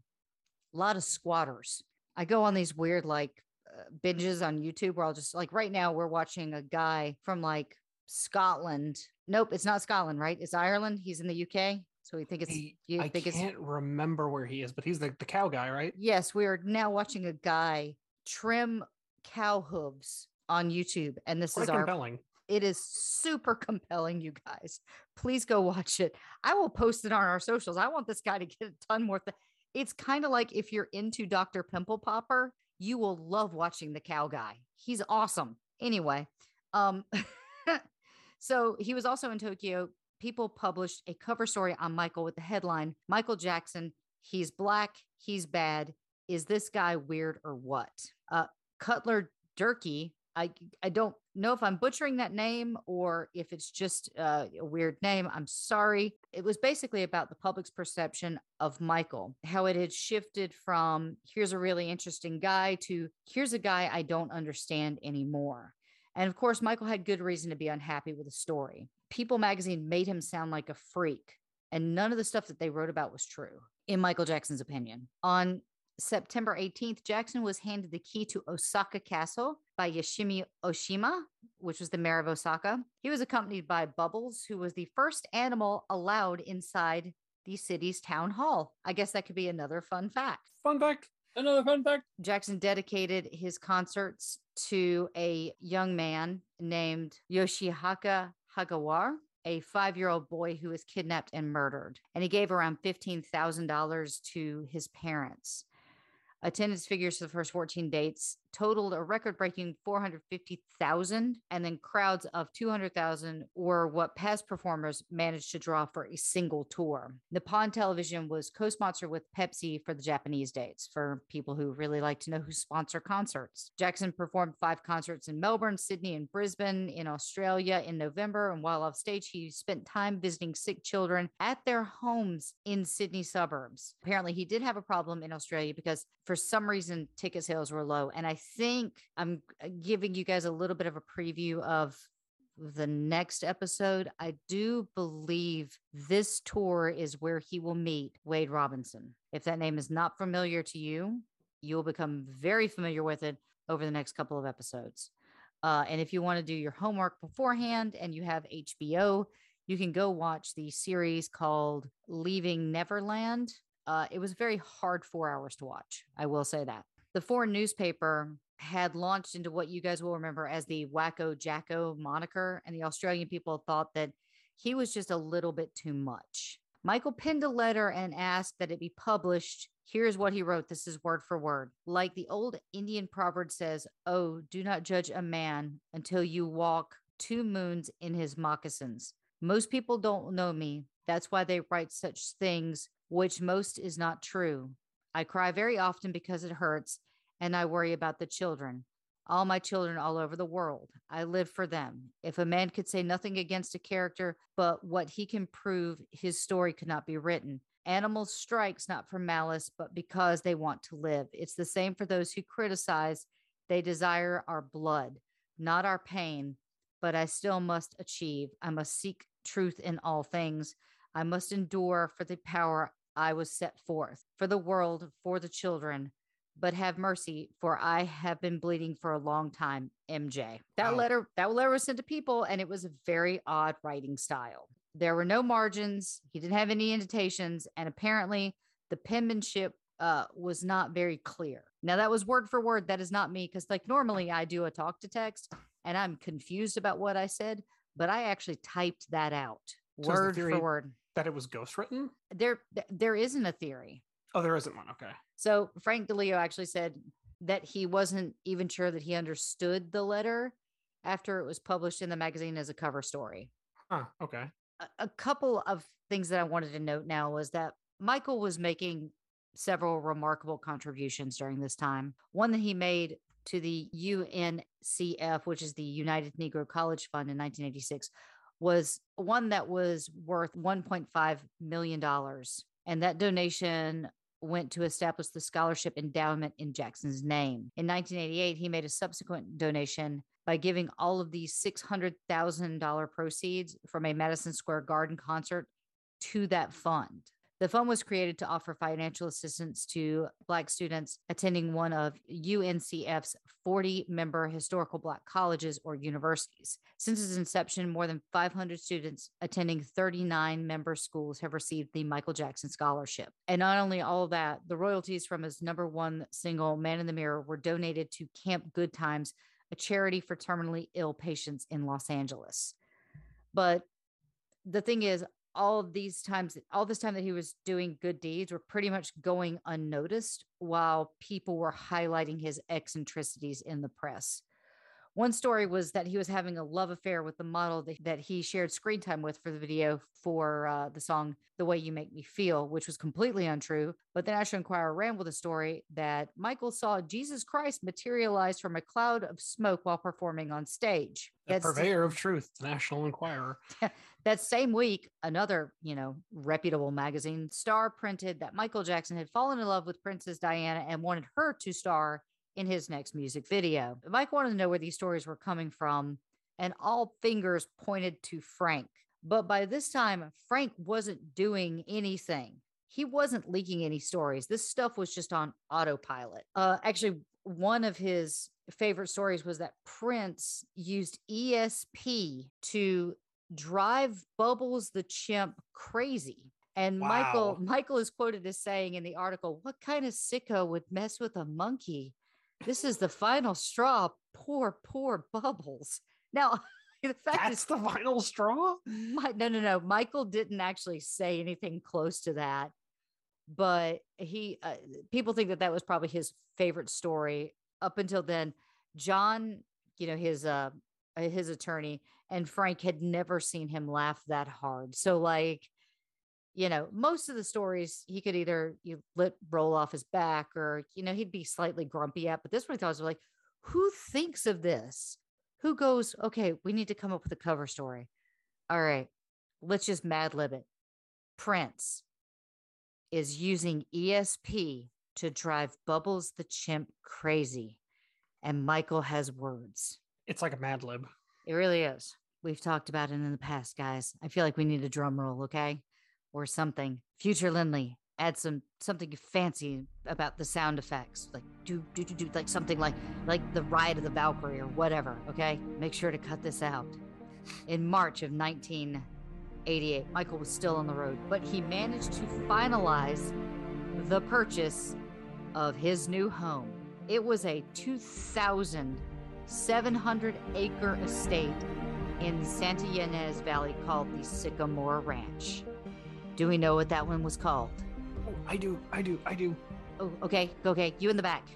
A lot of squatters. I go on these weird, like, uh, binges on YouTube where I'll just, like, right now we're watching a guy from like Scotland. Nope, it's not Scotland, right? It's Ireland. He's in the UK. So we think it's, He- you I think it's can't remember where he is, but he's the, the cow guy, right? Yes, we are now watching a guy trim cow hooves on YouTube, and this Quite is our. It is super compelling, you guys. Please go [LAUGHS] watch it. I will post it on our socials. I want this guy to get a ton more. Th- it's kind of like if you're into Dr. Pimple Popper, you will love watching the cow guy. He's awesome. Anyway, um, [LAUGHS] so he was also in Tokyo. People published a cover story on Michael with the headline Michael Jackson, he's black, he's bad. Is this guy weird or what? Uh, Cutler Durkee, I, I don't know if I'm butchering that name or if it's just uh, a weird name. I'm sorry. It was basically about the public's perception of Michael, how it had shifted from here's a really interesting guy to here's a guy I don't understand anymore. And of course, Michael had good reason to be unhappy with the story. People magazine made him sound like a freak, and none of the stuff that they wrote about was true, in Michael Jackson's opinion. On September 18th, Jackson was handed the key to Osaka Castle by Yoshimi Oshima, which was the mayor of Osaka. He was accompanied by Bubbles, who was the first animal allowed inside the city's town hall. I guess that could be another fun fact. Fun fact. Another fun fact. Jackson dedicated his concerts to a young man named Yoshihaka Hagawar, a five year old boy who was kidnapped and murdered. And he gave around $15,000 to his parents. Attendance figures for the first 14 dates totaled a record breaking 450,000, and then crowds of 200,000 were what past performers managed to draw for a single tour. Nippon Television was co sponsored with Pepsi for the Japanese dates for people who really like to know who sponsor concerts. Jackson performed five concerts in Melbourne, Sydney, and Brisbane in Australia in November. And while off stage, he spent time visiting sick children at their homes in Sydney suburbs. Apparently, he did have a problem in Australia because for some reason ticket sales were low. And I think I'm uh, giving you guys a little bit of a preview of the next episode. I do believe this tour is where he will meet Wade Robinson. If that name is not familiar to you, you will become very familiar with it over the next couple of episodes. Uh, and if you want to do your homework beforehand and you have HBO, you can go watch the series called Leaving Neverland. Uh, it was very hard four hours to watch. I will say that. The foreign newspaper had launched into what you guys will remember as the Wacko Jacko moniker, and the Australian people thought that he was just a little bit too much. Michael penned a letter and asked that it be published. Here's what he wrote. This is word for word. Like the old Indian proverb says, Oh, do not judge a man until you walk two moons in his moccasins. Most people don't know me. That's why they write such things, which most is not true. I cry very often because it hurts, and I worry about the children. All my children all over the world. I live for them. If a man could say nothing against a character, but what he can prove, his story could not be written. Animals strikes not for malice, but because they want to live. It's the same for those who criticize. They desire our blood, not our pain, but I still must achieve. I must seek truth in all things. I must endure for the power I was set forth, for the world, for the children, but have mercy, for I have been bleeding for a long time. MJ. That Wow. letter, that letter was sent to people, and it was a very odd writing style. There were no margins. He didn't have any indentations, and apparently the penmanship uh, was not very clear. Now that was word for word. That is not me, because like normally I do a talk to text, and I'm confused about what I said, but I actually typed that out So word theory for word. That it was ghostwritten? There, there isn't a theory. Oh, there isn't one. Okay. So Frank DiLeo actually said that he wasn't even sure that he understood the letter after it was published in the magazine as a cover story. Huh. Okay. A, a couple of things that I wanted to note now was that Michael was making several remarkable contributions during this time. One that he made to the UNCF, which is the United Negro College Fund in 1986, was one that was worth $1.5 million. And that donation went to establish the scholarship endowment in Jackson's name. In 1988, he made a subsequent donation by giving all of these $600,000 proceeds from a Madison Square Garden concert to that fund. The fund was created to offer financial assistance to Black students attending one of UNCF's 40 member historical Black colleges or universities. Since its inception, more than 500 students attending 39 member schools have received the Michael Jackson Scholarship. And not only all of that, the royalties from his number one single, Man in the Mirror, were donated to Camp Good Times, a charity for terminally ill patients in Los Angeles. But the thing is, all of these times, all this time that he was doing good deeds were pretty much going unnoticed while people were highlighting his eccentricities in the press. One story was that he was having a love affair with the model that, that he shared screen time with for the video for uh, the song The Way You Make Me Feel, which was completely untrue. But the National Enquirer ran with a story that Michael saw Jesus Christ materialize from a cloud of smoke while performing on stage. The That's- purveyor of truth, the National Enquirer. [LAUGHS] that same week, another, you know, reputable magazine, Star printed that Michael Jackson had fallen in love with Princess Diana and wanted her to star in his next music video. Mike wanted to know where these stories were coming from, and all fingers pointed to Frank. But by this time, Frank wasn't doing anything. he wasn't leaking any stories. This stuff was just on autopilot. Uh, actually, one of his favorite stories was that Prince used ESP to drive Bubbles the chimp crazy. And Michael Michael is quoted as saying in the article, "What kind of sicko would mess with a monkey? This is the final straw. Poor, poor Bubbles." Now, [LAUGHS] the fact That's is, the final straw. Mi- no, no, no. Michael didn't actually say anything close to that, but he uh, people think that that was probably his favorite story up until then. John, you know, his uh, his attorney and Frank had never seen him laugh that hard. So like, you know, most of the stories he could either you let roll off his back or you know he'd be slightly grumpy at. But this one he thought was like, who thinks of this? Who goes, okay, we need to come up with a cover story. All right, let's just mad lib it. Prince is using ESP to drive Bubbles the chimp crazy. And Michael has words. It's like a Mad Lib. It really is. We've talked about it in the past, guys. I feel like we need a drum roll, okay? Or something. Future Lindley, add some something fancy about the sound effects, like do do do do, like something like like the ride of the Valkyrie or whatever. Okay, make sure to cut this out. In March of 1988, Michael was still on the road, but he managed to finalize the purchase of his new home. It was a 2,700 acre estate in Santa Ynez Valley called the Sycamore Ranch. Do we know what that one was called? Oh, I do, I do, I do. Oh, okay, okay, you in the back.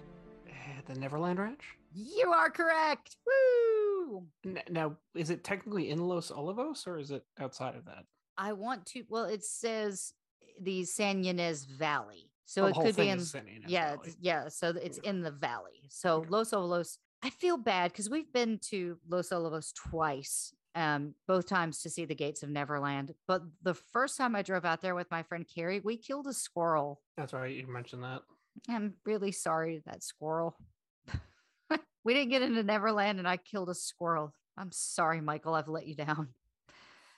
Eh, The Neverland Ranch. You are correct. Woo! N- now, is it technically in Los Olivos or is it outside of that? I want to. Well, it says the San Ynez Valley, so Oh, the it whole could be in. is San Ynez yeah, it's, yeah. So it's in the valley. So Los Olivos. I feel bad because we've been to Los Olivos twice, um, both times to see the gates of Neverland. But the first time I drove out there with my friend Carrie, we killed a squirrel. That's right. You mentioned that. I'm really sorry, that squirrel. [LAUGHS] we didn't get into Neverland and I killed a squirrel. I'm sorry, Michael, I've let you down.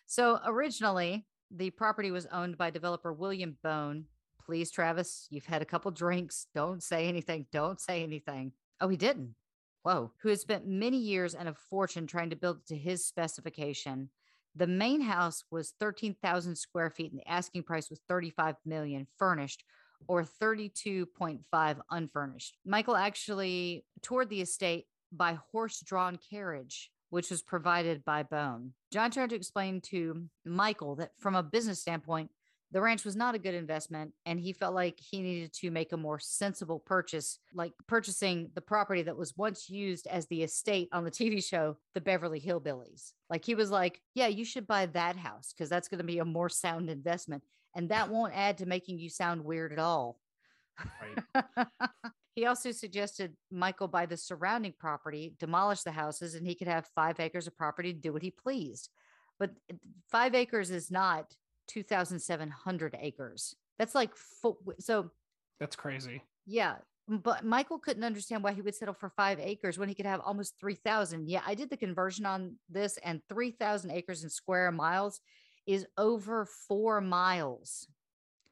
So originally, the property was owned by developer William Bone. Please, Travis, you've had a couple drinks. Don't say anything. Don't say anything. Oh, he didn't. Whoa. Who has spent many years and a fortune trying to build it to his specification. The main house was 13,000 square feet and the asking price was 35 million furnished or 32.5 unfurnished. Michael actually toured the estate by horse-drawn carriage, which was provided by Bone. John tried to explain to Michael that from a business standpoint, the ranch was not a good investment and he felt like he needed to make a more sensible purchase like purchasing the property that was once used as the estate on the TV show The Beverly Hillbillies. Like he was like yeah you should buy that house cuz that's going to be a more sound investment and that won't add to making you sound weird at all. [LAUGHS] He also suggested Michael buy the surrounding property, demolish the houses, and he could have five acres of property to do what he pleased. But eh, five acres is not 2,700 acres. That's like, so That's crazy. yeah. But Michael couldn't understand why he would settle for five acres when he could have almost 3,000. Yeah, I did the conversion on this, and 3,000 acres in square miles is over four miles.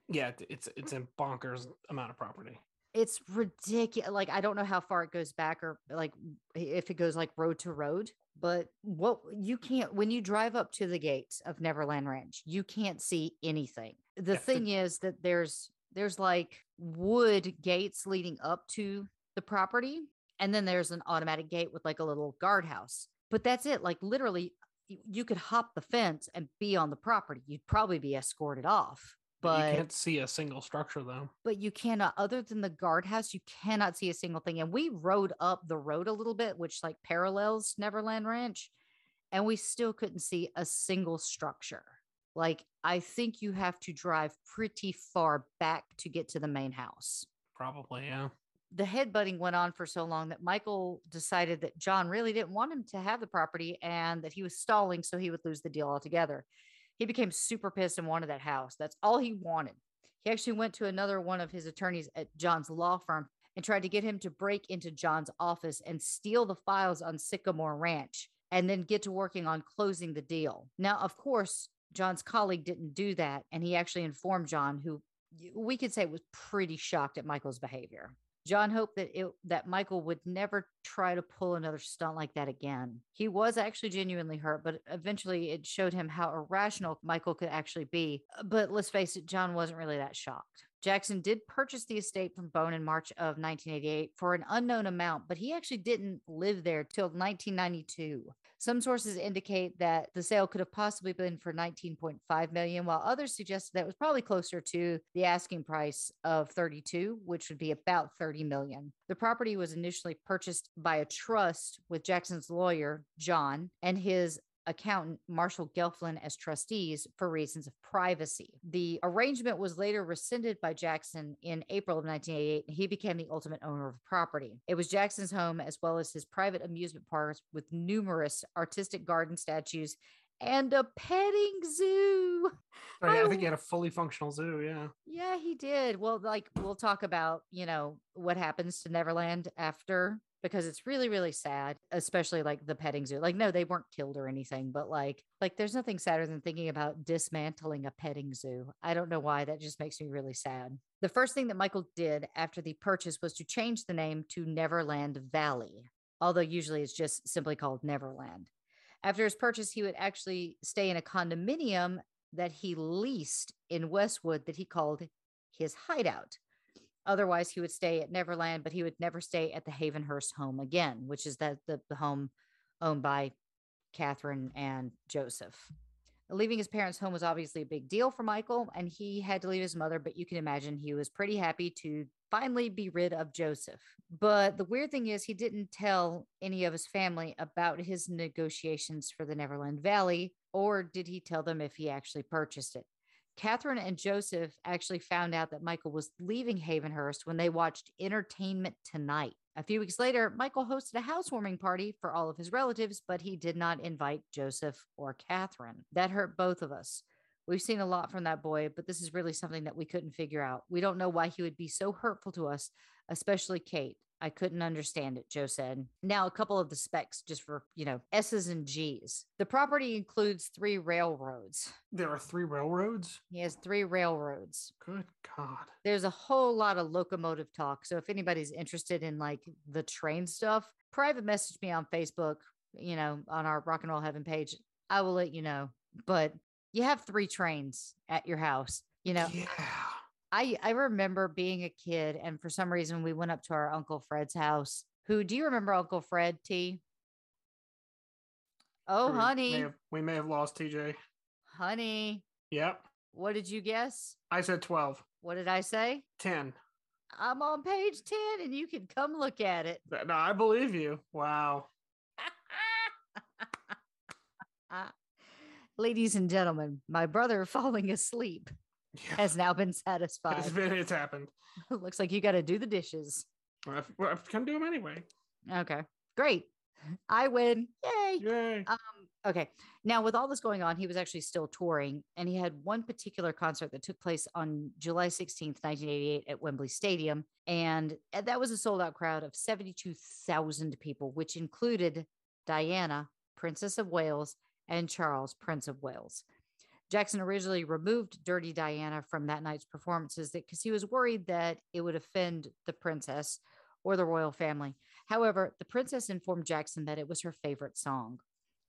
Yeah, it's it's a bonkers amount of property. it's ridiculous. Like I don't know how far it goes back or like if it goes like road to road, but what you can't when you drive up to the gates of Neverland Ranch, you can't see anything. The Yeah, thing is that there's there's like wood gates leading up to the property and then there's an automatic gate with like a little guardhouse. But that's it. Like literally you, you could hop the fence and be on the property. You'd probably be escorted off. But you can't see a single structure though. but you cannot uh, other than the guardhouse you cannot see a single thing and we rode up the road a little bit which like parallels neverland ranch and we still couldn't see a single structure like i think you have to drive pretty far back to get to the main house Probably, yeah. the headbutting went on for so long that Michael decided that John really didn't want him to have the property and that he was stalling so he would lose the deal altogether. He became super pissed and wanted that house. That's all he wanted. He actually went to another one of his attorneys at John's law firm and tried to get him to break into John's office and steal the files on Sycamore Ranch and then get to working on closing the deal. Now, of course, John's colleague didn't do that. And he actually informed John, who we could say was pretty shocked at Michael's behavior. John hoped that it that Michael would never try to pull another stunt like that again. He was actually genuinely hurt, but eventually it showed him how irrational Michael could actually be. But let's face it, John wasn't really that shocked. Jackson did purchase the estate from Bone in March of 1988 for an unknown amount, but he actually didn't live there till 1992. Some sources indicate that the sale could have possibly been for 19.5 million, while others suggested that it was probably closer to the asking price of 32, which would be about 30 million. The property was initially purchased by a trust with Jackson's lawyer, John, and his accountant Marshall Gelfand as trustees for reasons of privacy. The arrangement was later rescinded by Jackson in April of 1988, and he became the ultimate owner of the property. It was Jackson's home as well as his private amusement parks with numerous artistic garden statues and a petting zoo. [LAUGHS] Oh, yeah, I think he had a fully functional zoo. Yeah. Yeah, he did. Well, like we'll talk about, you know, what happens to Neverland after because it's really really sad, especially like the petting zoo. Like no, they weren't killed or anything, but like like there's nothing sadder than thinking about dismantling a petting zoo. I don't know why that just makes me really sad. The first thing that Michael did after the purchase was to change the name to Neverland Valley, although usually it's just simply called Neverland. After his purchase, he would actually stay in a condominium that he leased in Westwood that he called his hideout. Otherwise, he would stay at Neverland, but he would never stay at the Havenhurst home again, which is that the, the home owned by Catherine and Joseph. Leaving his parents' home was obviously a big deal for Michael, and he had to leave his mother, but you can imagine he was pretty happy to finally be rid of Joseph. But the weird thing is, he didn't tell any of his family about his negotiations for the Neverland Valley, or did he tell them if he actually purchased it? Catherine and Joseph actually found out that Michael was leaving Havenhurst when they watched Entertainment Tonight. A few weeks later, Michael hosted a housewarming party for all of his relatives, but he did not invite Joseph or Catherine. That hurt both of us. We've seen a lot from that boy, but this is really something that we couldn't figure out. We don't know why he would be so hurtful to us, especially Kate. I couldn't understand it, Joe said. Now, a couple of the specs just for, you know, S's and G's. The property includes three railroads. There are three railroads? He has three railroads. Good God. There's a whole lot of locomotive talk. So if anybody's interested in like the train stuff, private message me on Facebook, you know, on our Rock and Roll Heaven page. I will let you know. But you have three trains at your house, you know. Yeah. I I remember being a kid, and for some reason we went up to our Uncle Fred's house. Who do you remember Uncle Fred T? Oh, we May honey, have, we may have lost TJ. honey, Yep. what did you guess? I said 12. What did I say? 10. I'm on page 10 and you can come look at it. No, I believe you. Wow. [LAUGHS] Ladies and gentlemen, my brother falling asleep has now been [LAUGHS] satisfied. It's, been, it's happened. [LAUGHS] Looks like you got to do the dishes. Well, I- well, I can do them anyway. Okay, great. I win. Yay. Yay. Um, okay. Now, with all this going on, he was actually still touring, and he had one particular concert that took place on July 16th, 1988, at Wembley Stadium. And that was a sold out crowd of 72,000 people, which included Diana, Princess of Wales, and Charles, Prince of Wales. Jackson originally removed Dirty Diana from that night's performances because he was worried that it would offend the princess or the royal family. However, the princess informed Jackson that it was her favorite song.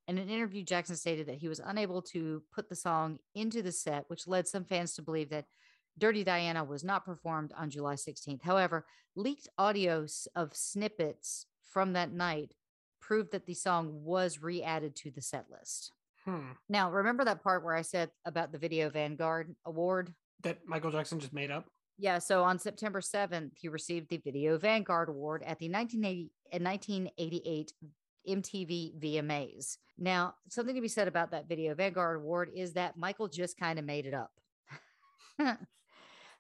In an interview, Jackson stated that he was unable to put the song into the set, which led some fans to believe that Dirty Diana was not performed on July 16th. However, leaked audio s- of snippets from that night proved that the song was re added to the set list. Hmm. Now, remember that part where I said about the Video Vanguard Award? That Michael Jackson just made up? Yeah, so on September 7th, he received the Video Vanguard Award at the 1980, uh, 1988 MTV VMAs. Now, something to be said about that Video Vanguard Award is that Michael just kind of made it up. [LAUGHS]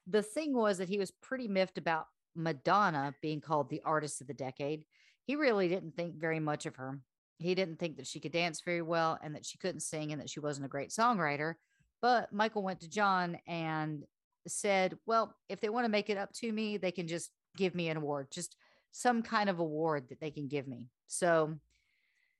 the thing was that he was pretty miffed about Madonna being called the artist of the decade. He really didn't think very much of her. He didn't think that she could dance very well and that she couldn't sing and that she wasn't a great songwriter. But Michael went to John and said, Well, if they want to make it up to me, they can just give me an award, just some kind of award that they can give me. So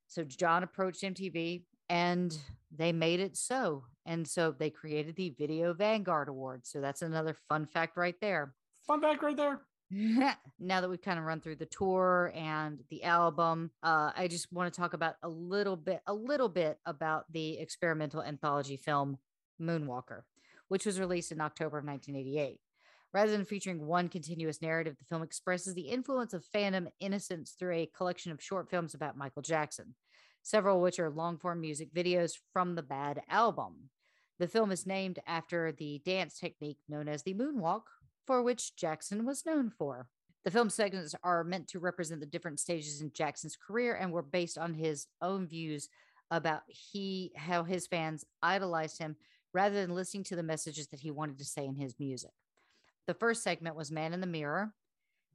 So John approached MTV and they made it so. And so they created the Video Vanguard Award. So that's another fun fact right there. Fun fact right there. [LAUGHS] now that we've kind of run through the tour and the album, uh, I just want to talk about a little bit, a little bit about the experimental anthology film Moonwalker, which was released in October of 1988. Rather than featuring one continuous narrative, the film expresses the influence of fandom innocence through a collection of short films about Michael Jackson, several of which are long form music videos from the Bad album. The film is named after the dance technique known as the moonwalk, for which Jackson was known for. The film segments are meant to represent the different stages in Jackson's career and were based on his own views about he how his fans idolized him rather than listening to the messages that he wanted to say in his music. The first segment was Man in the Mirror,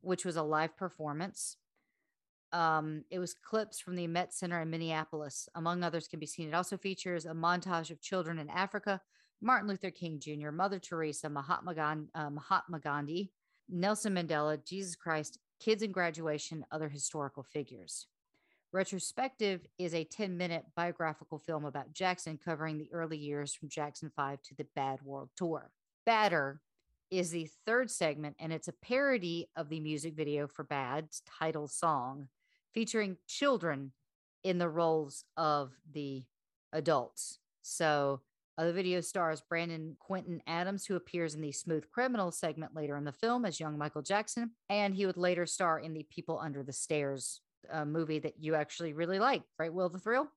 which was a live performance. Um, it was clips from the Met Center in Minneapolis, among others, can be seen. It also features a montage of children in Africa, Martin Luther King Jr., Mother Teresa, Mahatma Gandhi, uh, Mahatma Gandhi, Nelson Mandela, Jesus Christ, kids in graduation, other historical figures. Retrospective is a 10 minute biographical film about Jackson covering the early years from Jackson 5 to the Bad World Tour. Badder is the third segment, and it's a parody of the music video for Bad's title song, featuring children in the roles of the adults. So uh, the video stars Brandon Quintin Adams, who appears in the Smooth Criminal segment later in the film as young Michael Jackson, and he would later star in the People Under the Stairs uh, movie that you actually really like, right? Will the Thrill?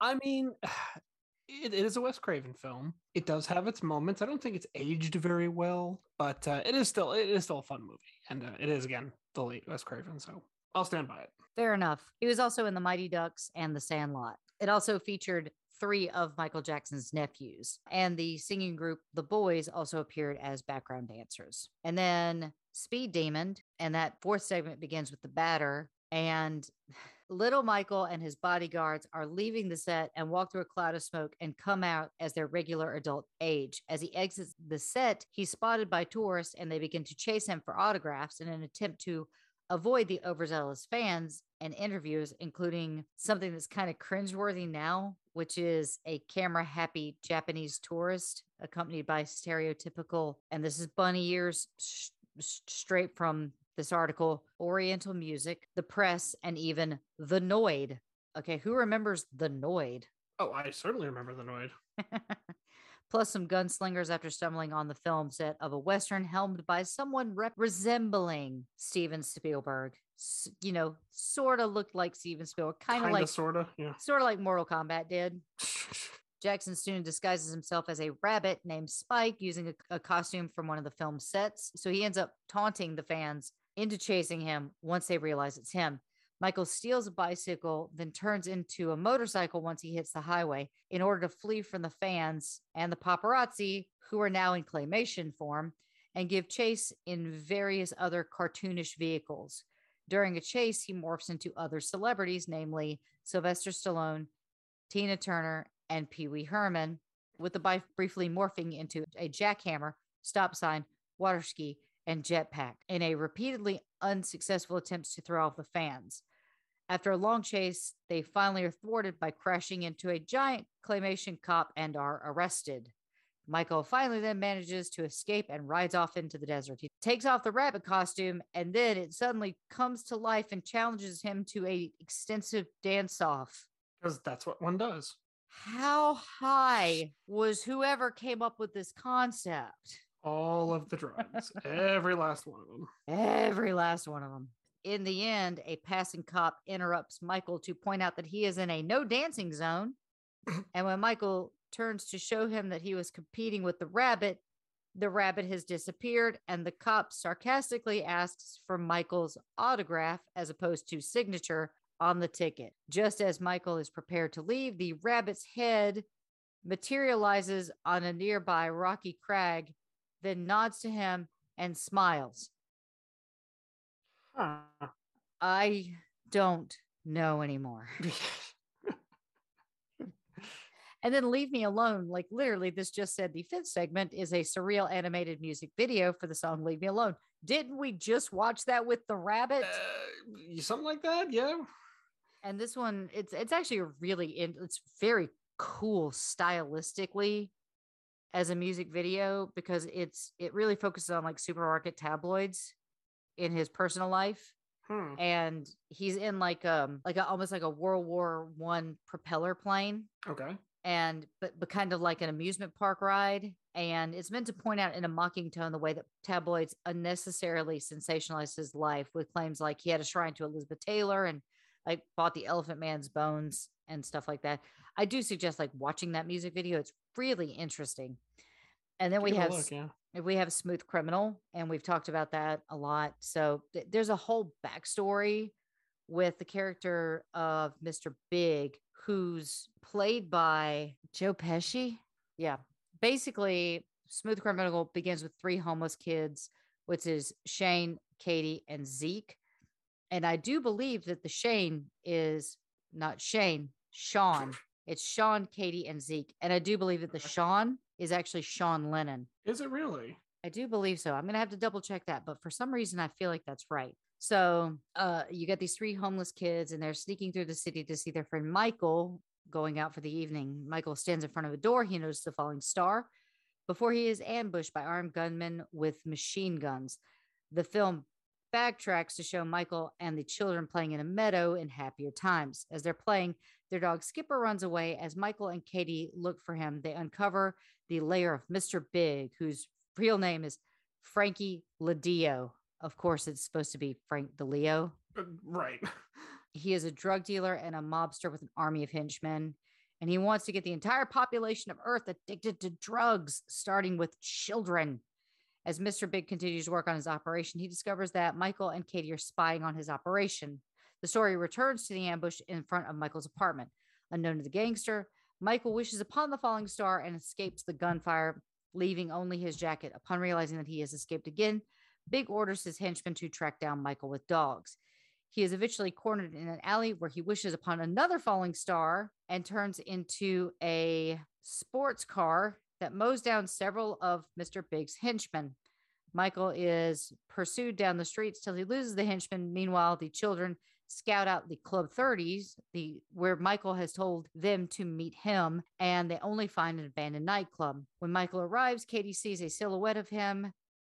I mean, [SIGHS] it, it is a Wes Craven film. It does have its moments. I don't think it's aged very well, but uh, it is still it is still a fun movie, and uh, it is again the late Wes Craven. So I'll stand by it. Fair enough. He was also in The Mighty Ducks and The Sandlot. It also featured three of Michael Jackson's nephews, and the singing group The Boys also appeared as background dancers. And then Speed Demon, and that fourth segment begins with the batter, and little Michael and his bodyguards are leaving the set and walk through a cloud of smoke and come out as their regular adult age. As he exits the set, he's spotted by tourists and they begin to chase him for autographs in an attempt to avoid the overzealous fans and interviews, including something that's kind of cringeworthy now, which is a camera happy Japanese tourist accompanied by stereotypical, and this is bunny ears sh- straight from this article Oriental music, the press, and even the Noid. Okay, who remembers the Noid? Oh, I certainly remember the Noid. [LAUGHS] Plus, some gunslingers after stumbling on the film set of a Western helmed by someone resembling Steven Spielberg. S- you know, sort of looked like Steven Spielberg, kind of like, sort of, yeah. sort of like Mortal Kombat did. [LAUGHS] Jackson soon disguises himself as a rabbit named Spike using a, a costume from one of the film sets. So he ends up taunting the fans into chasing him once they realize it's him. Michael steals a bicycle, then turns into a motorcycle once he hits the highway in order to flee from the fans and the paparazzi, who are now in claymation form, and give chase in various other cartoonish vehicles. During a chase, he morphs into other celebrities, namely Sylvester Stallone, Tina Turner, and Pee Wee Herman, with the bike briefly morphing into a jackhammer, stop sign, water ski, and jetpack in a repeatedly unsuccessful attempts to throw off the fans. After a long chase, they finally are thwarted by crashing into a giant claymation cop and are arrested. Michael finally then manages to escape and rides off into the desert. He takes off the rabbit costume and then it suddenly comes to life and challenges him to a extensive dance off. Because that's what one does. How high was whoever came up with this concept? All of the drugs, [LAUGHS] every last one of them. Every last one of them. In the end, a passing cop interrupts Michael to point out that he is in a no dancing zone. [LAUGHS] and when Michael turns to show him that he was competing with the rabbit, the rabbit has disappeared, and the cop sarcastically asks for Michael's autograph as opposed to signature on the ticket. Just as Michael is prepared to leave, the rabbit's head materializes on a nearby rocky crag, then nods to him and smiles. Huh. I don't know anymore. [LAUGHS] and then leave me alone. Like literally, this just said the fifth segment is a surreal animated music video for the song Leave Me Alone. Didn't we just watch that with the rabbit? Uh, something like that, yeah. And this one, it's it's actually a really in, it's very cool stylistically as a music video because it's it really focuses on like supermarket tabloids in his personal life. Hmm. And he's in like um like a, almost like a World War One propeller plane Okay. and but but kind of like an amusement park ride and it's meant to point out in a mocking tone the way that tabloids unnecessarily sensationalize his life with claims like he had a shrine to elizabeth taylor and like bought the elephant man's bones and stuff like that i do suggest like watching that music video it's really interesting and then we Give a have look, yeah. We have smooth criminal and we've talked about that a lot. So th- there's a whole backstory with the character of mr big who's played by joe pesci? Yeah. Basically smooth criminal begins with three homeless kids which is shane katie and zeke. And i do believe that the shane is not shane sean it's sean katie and zeke and i do believe that the sean is actually sean lennon Is it really? I do believe so. I'm gonna have to double check that, but for some reason I feel like that's right. So uh you got these three homeless kids and they're sneaking through the city to see their friend Michael going out for the evening. Michael stands in front of a door. He notices the falling star before he is ambushed by armed gunmen with machine guns. The film backtracks to show Michael and the children playing in a meadow in happier times. As they're playing, their dog Skipper runs away. As Michael and Katie look for him, they uncover the lair of Mr. Big, whose real name is Frankie LiDeo. Of course, it's supposed to be Frank DiLeo. Uh, Right. [LAUGHS] He is a drug dealer and a mobster with an army of henchmen. And he wants to get the entire population of Earth addicted to drugs, starting with children. As Mr. Big continues to work on his operation, he discovers that Michael and Katie are spying on his operation. The story returns to the ambush in front of Michael's apartment. Unknown to the gangster, Michael wishes upon the falling star and escapes the gunfire, leaving only his jacket. Upon realizing that he has escaped again, Big orders his henchmen to track down Michael with dogs. He is eventually cornered in an alley where he wishes upon another falling star and turns into a sports car that mows down several of Mr. Big's henchmen. Michael is pursued down the streets till he loses the henchmen. Meanwhile, the children scout out the Club 30s, the where Michael has told them to meet him, and they only find an abandoned nightclub. When Michael arrives, Katie sees a silhouette of him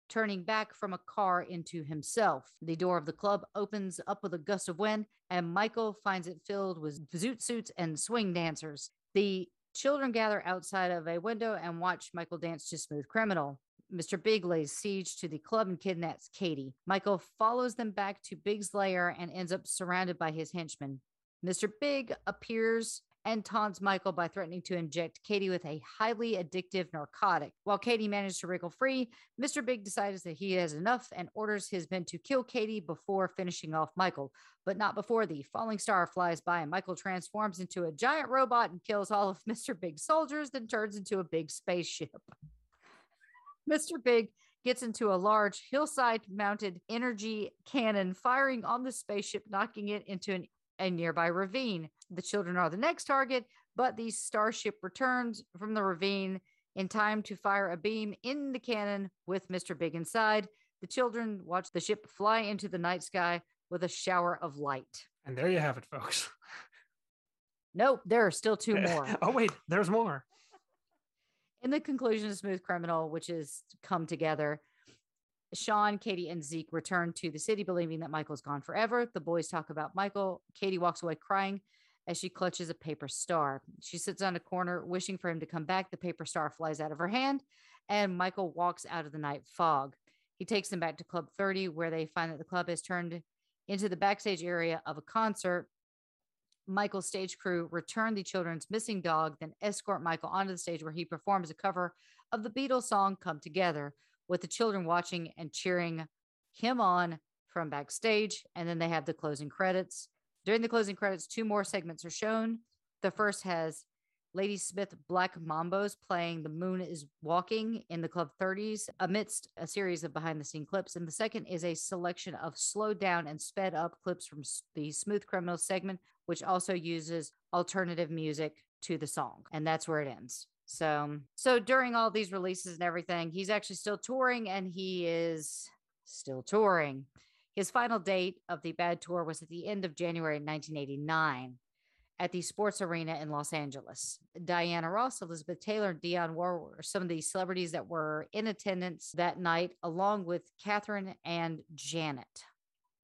turning back from a car into himself. The door of the club opens up with a gust of wind, and Michael finds it filled with zoot suits and swing dancers. The children gather outside of a window and watch Michael dance to Smooth Criminal. Mr. Big lays siege to the club and kidnaps Katie. Michael follows them back to Big's lair and ends up surrounded by his henchmen. Mr. Big appears and taunts Michael by threatening to inject Katie with a highly addictive narcotic. While Katie manages to wriggle free, Mr. Big decides that he has enough and orders his men to kill Katie before finishing off Michael, but not before the falling star flies by and Michael transforms into a giant robot and kills all of [LAUGHS] Mr. Big's soldiers, then turns into a big spaceship. Mr. Big gets into a large hillside mounted energy cannon, firing on the spaceship, knocking it into an, a nearby ravine. The children are the next target, but the starship returns from the ravine in time to fire a beam in the cannon with Mr. Big inside. The children watch the ship fly into the night sky with a shower of light. And there you have it, folks. [LAUGHS] Nope, there are still two [LAUGHS] more. oh, wait, there's more. In the conclusion of Smooth Criminal, which is come together, Sean, Katie, and Zeke return to the city believing that Michael's gone forever. The boys talk about Michael. Katie walks away crying as she clutches a paper star. She sits on a corner wishing for him to come back. The paper star flies out of her hand, and Michael walks out of the night fog. He takes them back to Club 30, where they find that the club has turned into the backstage area of a concert. Michael's stage crew return the children's missing dog, then escort Michael onto the stage where he performs a cover of the Beatles song Come Together, with the children watching and cheering him on from backstage. And then they have the closing credits. During the closing credits, two more segments are shown. The first has Lady Smith Black Mambos playing The Moon is Walking in the Club 30s amidst a series of behind the scene clips. And the second is a selection of slowed down and sped up clips from the Smooth Criminal segment, which also uses alternative music to the song. And that's where it ends. So, so during all these releases and everything, he's actually still touring and he is still touring. His final date of the Bad Tour was at the end of January 1989 at the Sports Arena in Los Angeles. Diana Ross, Elizabeth Taylor, and Dionne Warwick some of the celebrities that were in attendance that night, along with Katherine and Janet.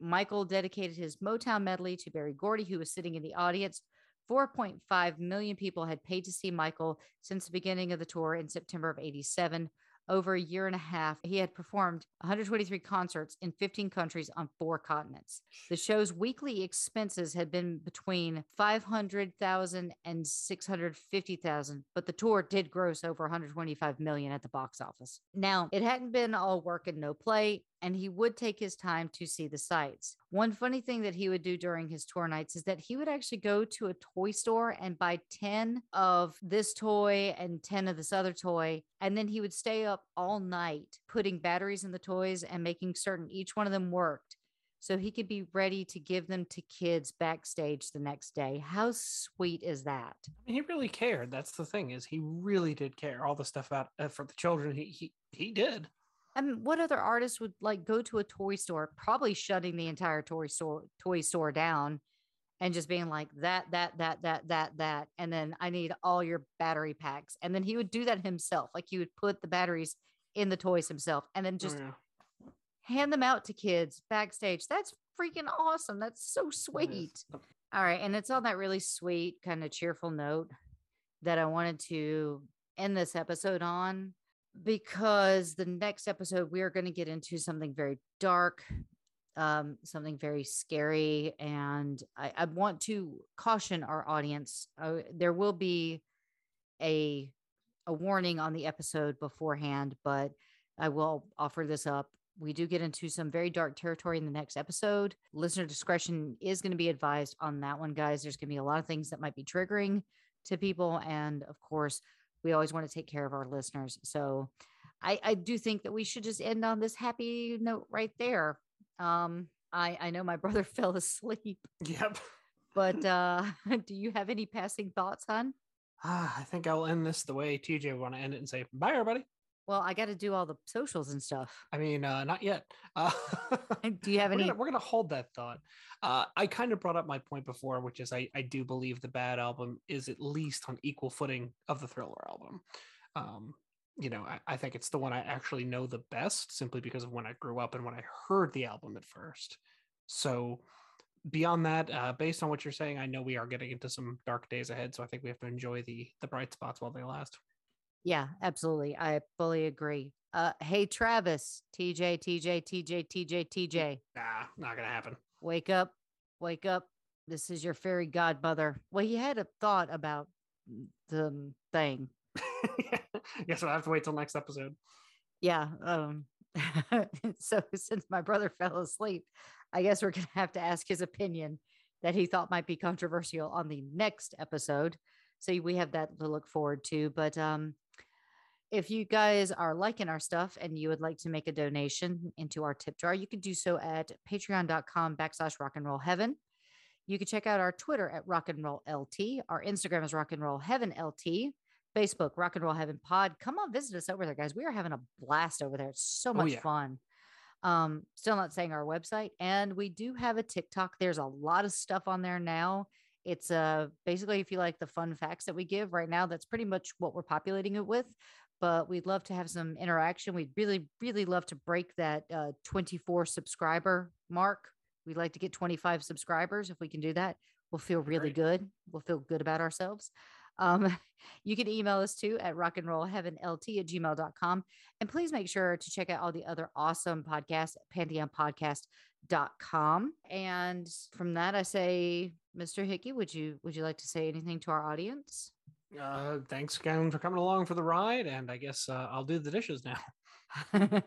Michael dedicated his Motown medley to Berry Gordy, who was sitting in the audience. 4.5 million people had paid to see Michael since the beginning of the tour in September of 87. Over a year and a half, he had performed 123 concerts in 15 countries on four continents. The show's weekly expenses had been between 500,000 and 650,000, but the tour did gross over 125 million at the box office. Now, it hadn't been all work and no play, and he would take his time to see the sights. One funny thing that he would do during his tour nights is that he would actually go to a toy store and buy 10 of this toy and 10 of this other toy. And then he would stay up all night putting batteries in the toys and making certain each one of them worked so he could be ready to give them to kids backstage the next day. How sweet is that? I mean, he really cared. That's the thing is he really did care. All the stuff about uh, for the children, he he he did. I mean, what other artist would like go to a toy store, probably shutting the entire toy store toy store down and just being like that, that, that, that, that, that, and then I need all your battery packs. And then he would do that himself. Like he would put the batteries in the toys himself and then just hand them out to kids backstage. That's freaking awesome. That's so sweet. All right. And it's on that really sweet, kind of cheerful note that I wanted to end this episode on because the next episode we are going to get into something very dark, um, something very scary. And I, I want to caution our audience uh, there will be a a warning on the episode beforehand, but I will offer this up. We do get into some very dark territory in the next episode. Listener discretion is going to be advised on that one, guys. There's going to be a lot of things that might be triggering to people. And of course, we always want to take care of our listeners. So I, I do think that we should just end on this happy note right there. Um, I, I know my [LAUGHS] brother fell asleep. Yep. But [LAUGHS] uh, [LAUGHS] do you have any passing thoughts, hon? Ah, I think I'll end this the way TJ would want to end it and say bye, everybody. Well, I got to do all the socials and stuff. I mean, uh, not yet. [LAUGHS] Uh, do you have we're any? Gonna, we're gonna hold that thought. Uh, I kind of brought up my point before, which is I, I do believe the Bad album is at least on equal footing of the Thriller album. Um, you know, I, I think it's the one I actually know the best simply because of when I grew up and when I heard the album at first. So beyond that, uh, based on what you're saying, I know we are getting into some dark days ahead. So I think we have to enjoy the the bright spots while they last. Yeah, absolutely. I fully agree. Uh, hey, Travis, TJ, TJ, TJ, TJ, TJ. Nah, not gonna happen. Wake up, wake up. This is your fairy godmother. Well, he had a thought about the thing. [LAUGHS] Guess we'll have to wait till next episode. Yeah. Um, [LAUGHS] so since my brother fell asleep, I guess we're gonna have to ask his opinion that he thought might be controversial on the next episode. So we have that to look forward to. But um, if you guys are liking our stuff and you would like to make a donation into our tip jar, you can do so at patreon.com backslash rock and roll heaven. You can check out our Twitter at rock and roll LT. Our Instagram is rock and roll heaven LT. Facebook, rock and roll heaven pod. Come on, visit us over there, guys. We are having a blast over there. It's so Oh, much yeah. fun. Um, still not saying our website. And we do have a TikTok. There's a lot of stuff on there now. It's uh basically if you like the fun facts that we give right now, that's pretty much what we're populating it with. But we'd love to have some interaction. We'd really, really love to break that uh 24 subscriber mark. We'd like to get 25 subscribers. If we can do that, we'll feel really good. We'll feel good about ourselves. Um, [LAUGHS] you can email us too at rock and roll heaven lt at gmail.com. And please make sure to check out all the other awesome podcasts at pantheonpodcast.com. And from that, I say, Mr. Hickey, would you would you like to say anything to our audience? Uh, thanks again for coming along for the ride, and I guess uh, I'll do the dishes now. [LAUGHS]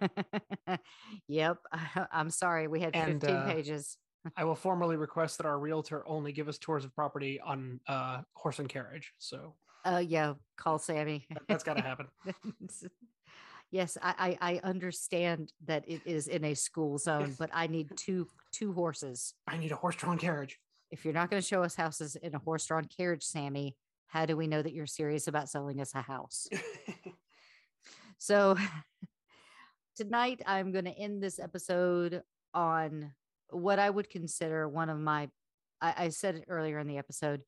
yep. [LAUGHS] I'm sorry. We had And, 15 uh, pages. [LAUGHS] I will formally request that our realtor only give us tours of property on uh, horse and carriage. So Uh, yeah, call Sammy. that's got to happen. yes, I, I I understand that it is in a school zone, but I need two two horses. I need a horse-drawn carriage. If you're not going to show us houses in a horse-drawn carriage, Sammy, how do we know that you're serious about selling us a house? [LAUGHS] so [LAUGHS] tonight I'm going to end this episode on what I would consider one of my, I, I said it earlier in the episode,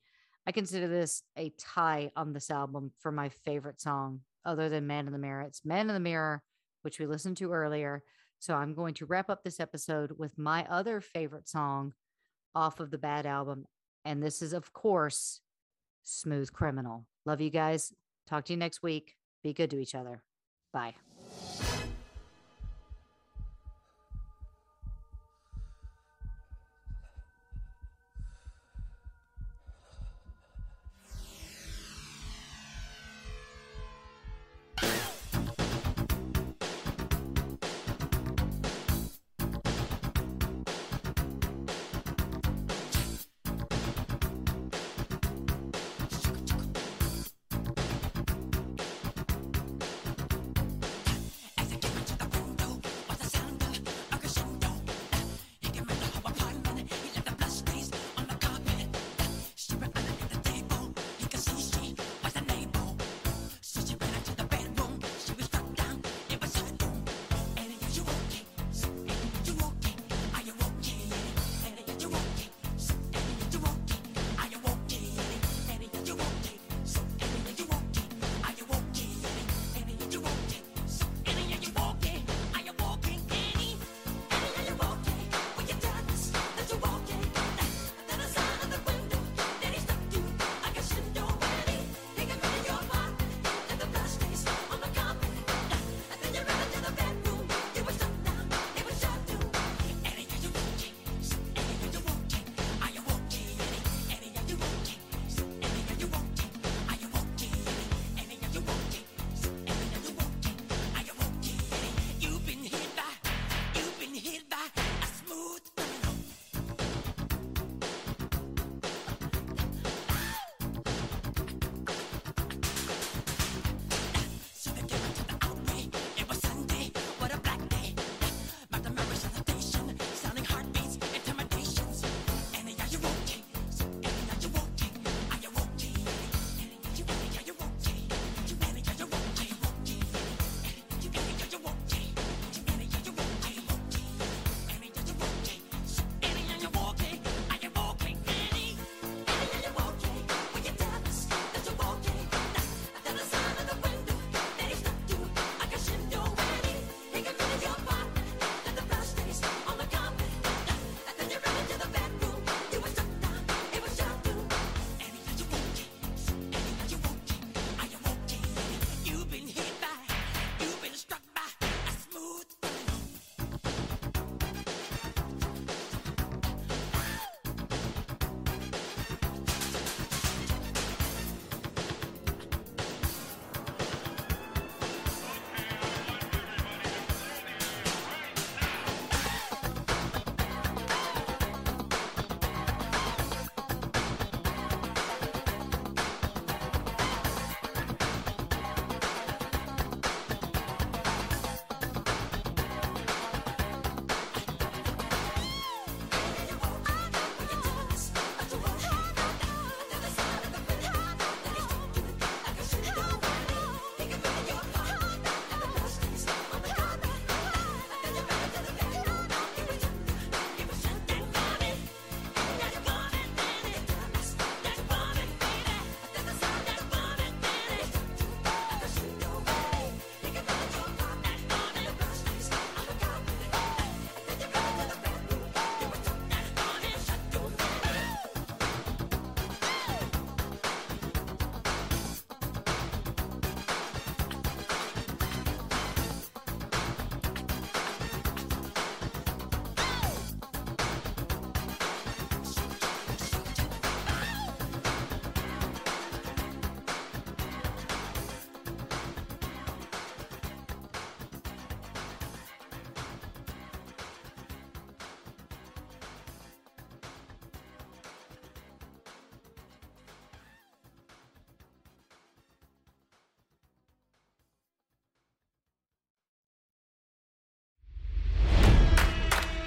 I consider this a tie on this album for my favorite song, other than Man in the Mirror. It's Man in the Mirror, which we listened to earlier. So I'm going to wrap up this episode with my other favorite song off of the Bad album. And this is, of course, Smooth Criminal. Love you guys. Talk to you next week. Be good to each other. Bye.